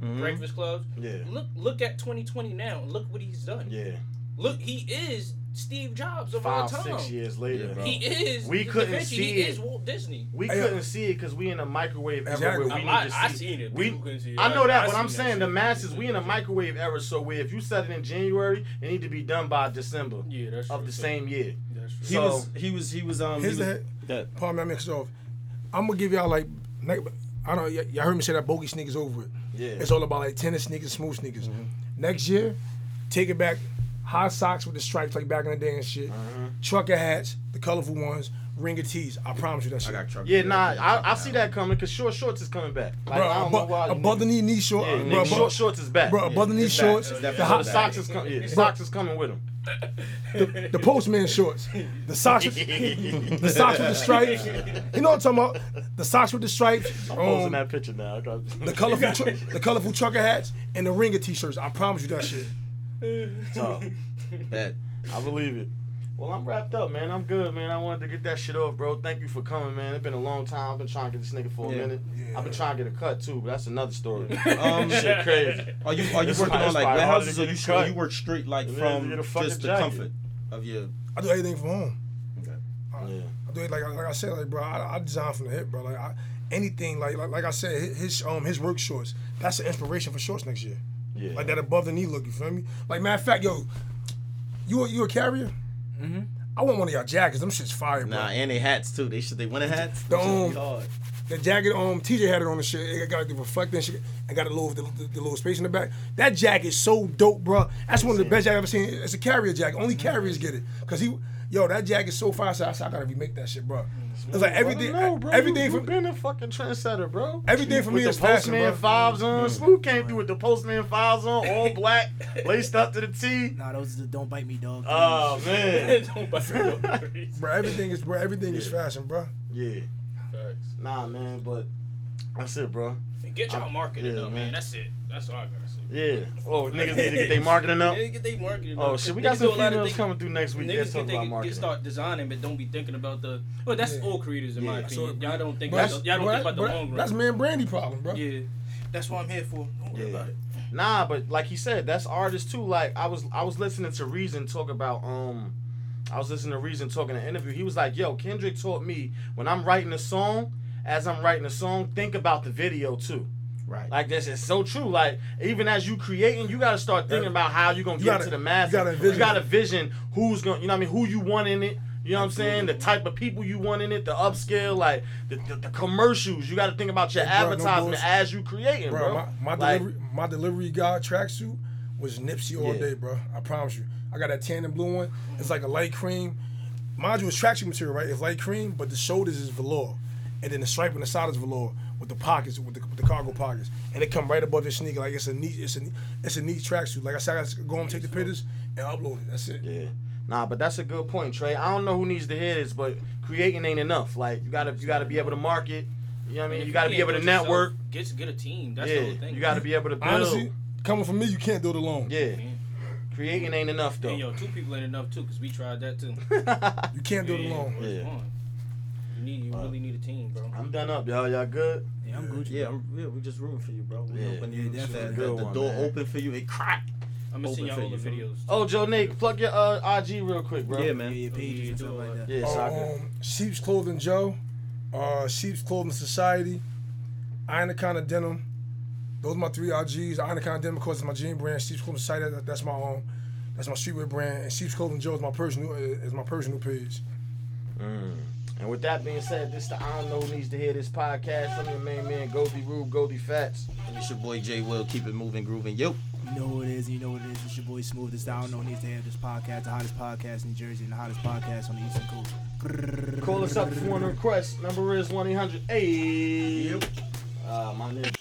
Mhm. Breakfast Club. Yeah. Look, look at 2020 now. Look what he's done. Yeah. Look, he is Steve Jobs of Five, our time. six years later, Yeah. bro. He is. We couldn't Vinci. see He it. is Walt Disney. We Hey, couldn't see it because we in a microwave era Exactly. where we I, need I, to I see. seen it. We, see it. I know that, but I I'm seen saying the shit. masses, we in a microwave era, so where if you set it in January, it need to be done by December Yeah, that's of true, the too. same year. That's true. He So- was he was he was um he Here's was, the that pardon me, I mixed it off. I'm gonna give y'all like, like, I don't. y- Y'all heard me say that bogey sneakers over it. Yeah. It's all about like tennis sneakers, smooth sneakers. Next year, take it back. High socks with the stripes like back in the day and shit. Trucker hats, the colorful ones, ringer tees. I promise you that I shit. got trouble. Yeah, nah, I, I see that coming because short shorts is coming back. Like, Bro, I don't know above, why. above the knee knee short, Yeah, bro, nigga, above- short shorts is back. bro, above the knee shorts. The, definitely high, socks is coming. Yeah, socks is coming with them. the, the postman shorts, the socks, with, the socks with the stripes. You know what I'm talking about? The socks with the stripes. I'm posting um, that picture now. The colorful, tr- the colorful trucker hats, and the ringer t-shirts. I promise you that shit. So, that. I believe it. Well, I'm wrapped up, man. I'm good, man. I wanted to get that shit off, bro. Thank you for coming, man. It's been a long time. I've been trying to get this nigga for a Yeah. minute. I've been trying to get a cut too, but that's another story. Um, shit crazy. Are you are you It's working on like it's warehouses or you cut. you work straight like Yeah, from you get a fucking just the jacket. comfort of your I do everything from home. Okay. Yeah. I do it like like I said, like bro, I, I design from the hip, bro. Like I, anything, like, like like I said, his- his um his work shorts. That's the inspiration for shorts next year. Yeah. Like that above the knee look. You feel me? Like matter of fact, yo, you a, you a carrier? Mm-hmm. I want one of y'all jackets. Them shit's fire, bro. nah and they hats too. They should they winter hats. The, Them um. The jacket, um, TJ had it on the shit. It got the reflecting shit. and got a little, the, the, the little space in the back. That jacket is so dope, bro. That's one of the best jackets I've ever seen. It's a carrier jacket. Only carriers get it. Cause he, yo, that jacket's so fire. So I said, I gotta remake that shit, bro. Mm. It's like everything, No, bro. everything you, for you been a fucking trendsetter, bro. Everything for with me the is fashion, postman bro. fives on. Mm. Smooth came through with the postman fives on, all black, laced up to the T. Nah, those are the don't bite me, dog. Oh man. Don't bust it up. bro. Everything is, bro. Everything is fashion, bro. yeah. Facts. Nah, man, but that's it, bro. And Get y'all marketing Yeah, up, man. man. That's it. That's all I gotta say. Yeah. Oh, niggas need to get their marketing up. Yeah, get they marketing Oh up. shit, we Niggas got some do a lot of females things- coming through next week. Let's Niggas talk get, about they, marketing. get start designing, but don't be thinking about the. Well, that's Yeah. all creators in my opinion. So- y'all don't think about the, y'all don't think about the long run. That's me and Brandy problem, bro. Yeah, that's what I'm here for. Don't worry Yeah. about it. Nah, but like he said, that's artists too. Like I was, I was listening to Reason talk about. Um, I was listening to Reason talking in an interview. He was like, "Yo, Kendrick taught me when I'm writing a song, as I'm writing a song, think about the video too." Right. Like this is so true. Like even as you creating, you gotta start thinking Yeah. about how you gonna You get gotta- to the you masses. gotta envision you gotta vision who's gonna, you know what I mean, who you want in it. You know what I'm saying? The type of people you want in it, the upscale, like the, the, the commercials. You got to think about your bro, no advertisement bullshit. as you creating, bro. bro. My, my Like, delivery, my delivery guy tracksuit was Nipsey all Yeah. day, bro. I promise you. I got that tan and blue one. It's like a light cream. Mind you, it's tracksuit material, right? It's light cream, but the shoulders is velour, and then the stripe on the side is velour with the pockets, with the, with the cargo pockets, and it come right above your sneaker. Like it's a neat, it's a it's a neat tracksuit. Like I said, I gotta go home, take the pictures, and upload it. That's it. Yeah. Nah, but that's a good point, Trey. I don't know who needs to hear this, but creating ain't enough. Like you gotta you gotta be able to market. You know what I mean? If You gotta be able to yourself, network. Get get a team. That's the Yeah. whole thing. You gotta be able to build. Honestly, coming from me, you can't do it alone. Yeah. Yeah. Creating ain't enough though. And though. yo, two people ain't enough too, cause we tried that too. You can't do it alone. what's Yeah. On? You need, you really need a team, bro. I'm done up, y'all. Y'all good? Yeah, I'm Gucci. Yeah, I'm, yeah, we just rooting for you, bro. We Yeah. hoping Yeah, you definitely. that, Good that the one, door man. open for you. It crack. I'm gonna see Open y'all for all the you, videos. Oh, Joe Nate, plug your uh, IG real quick, bro. Yeah, Yeah, man. your pages and stuff like that. Yeah, Uh, soccer. um, Sheep's Clothing Joe, uh, Sheep's Clothing Society, Anaconda Denim. Those are my three IGs. Anaconda Denim, of course, is my jean brand. Sheep's Clothing Society, that, that's my own. that's my streetwear brand. And Sheep's Clothing Joe is my personal uh, is my personal page. Mm. And with that being said, this the I don't know who needs to hear this podcast. I'm your main man, Goldie Rube, Goldie Fats. And it's your boy Jay Will. Keep it moving, grooving. Yo. You know who it is, you know what it is. It's your boy Smooth. It's the I Don't Know Needs to Have this podcast, the hottest podcast in Jersey, and the hottest podcast on the Eastern Coast. Call us up if you want to request. Number is 1 800 Hey. Yep. Uh, my nigga.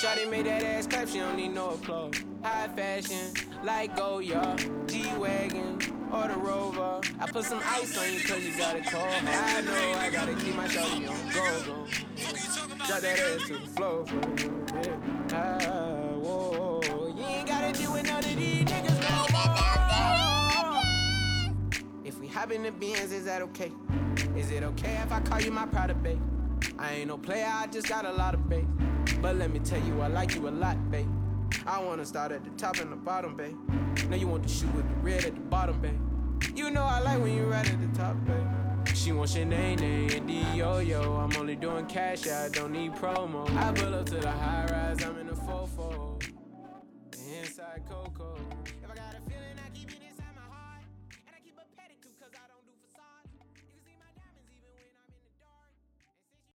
Shawty made that ass clap, she don't need no applause. High fashion, like Goyard, G-Wagon, or the Rover. I put some ice on you cause you got it cold. I know I gotta keep my shawty on go, go. Drop that ass to the floor. Yeah. Ah, whoa. You ain't gotta with none of these niggas. If we hop in the beans, is that okay? Is it okay if I call you my pride babe? I ain't no player, I just got a lot of bait. But let me tell you, I like you a lot, babe. I wanna start at the top and the bottom, babe. Now you want to shoot with the red at the bottom, babe. You know I like when you right at the top, babe. She wants your name, and the yo-yo. I'm only doing cash, I don't need promo. I pull up to the high rise, I'm in the fofo. Inside Coco.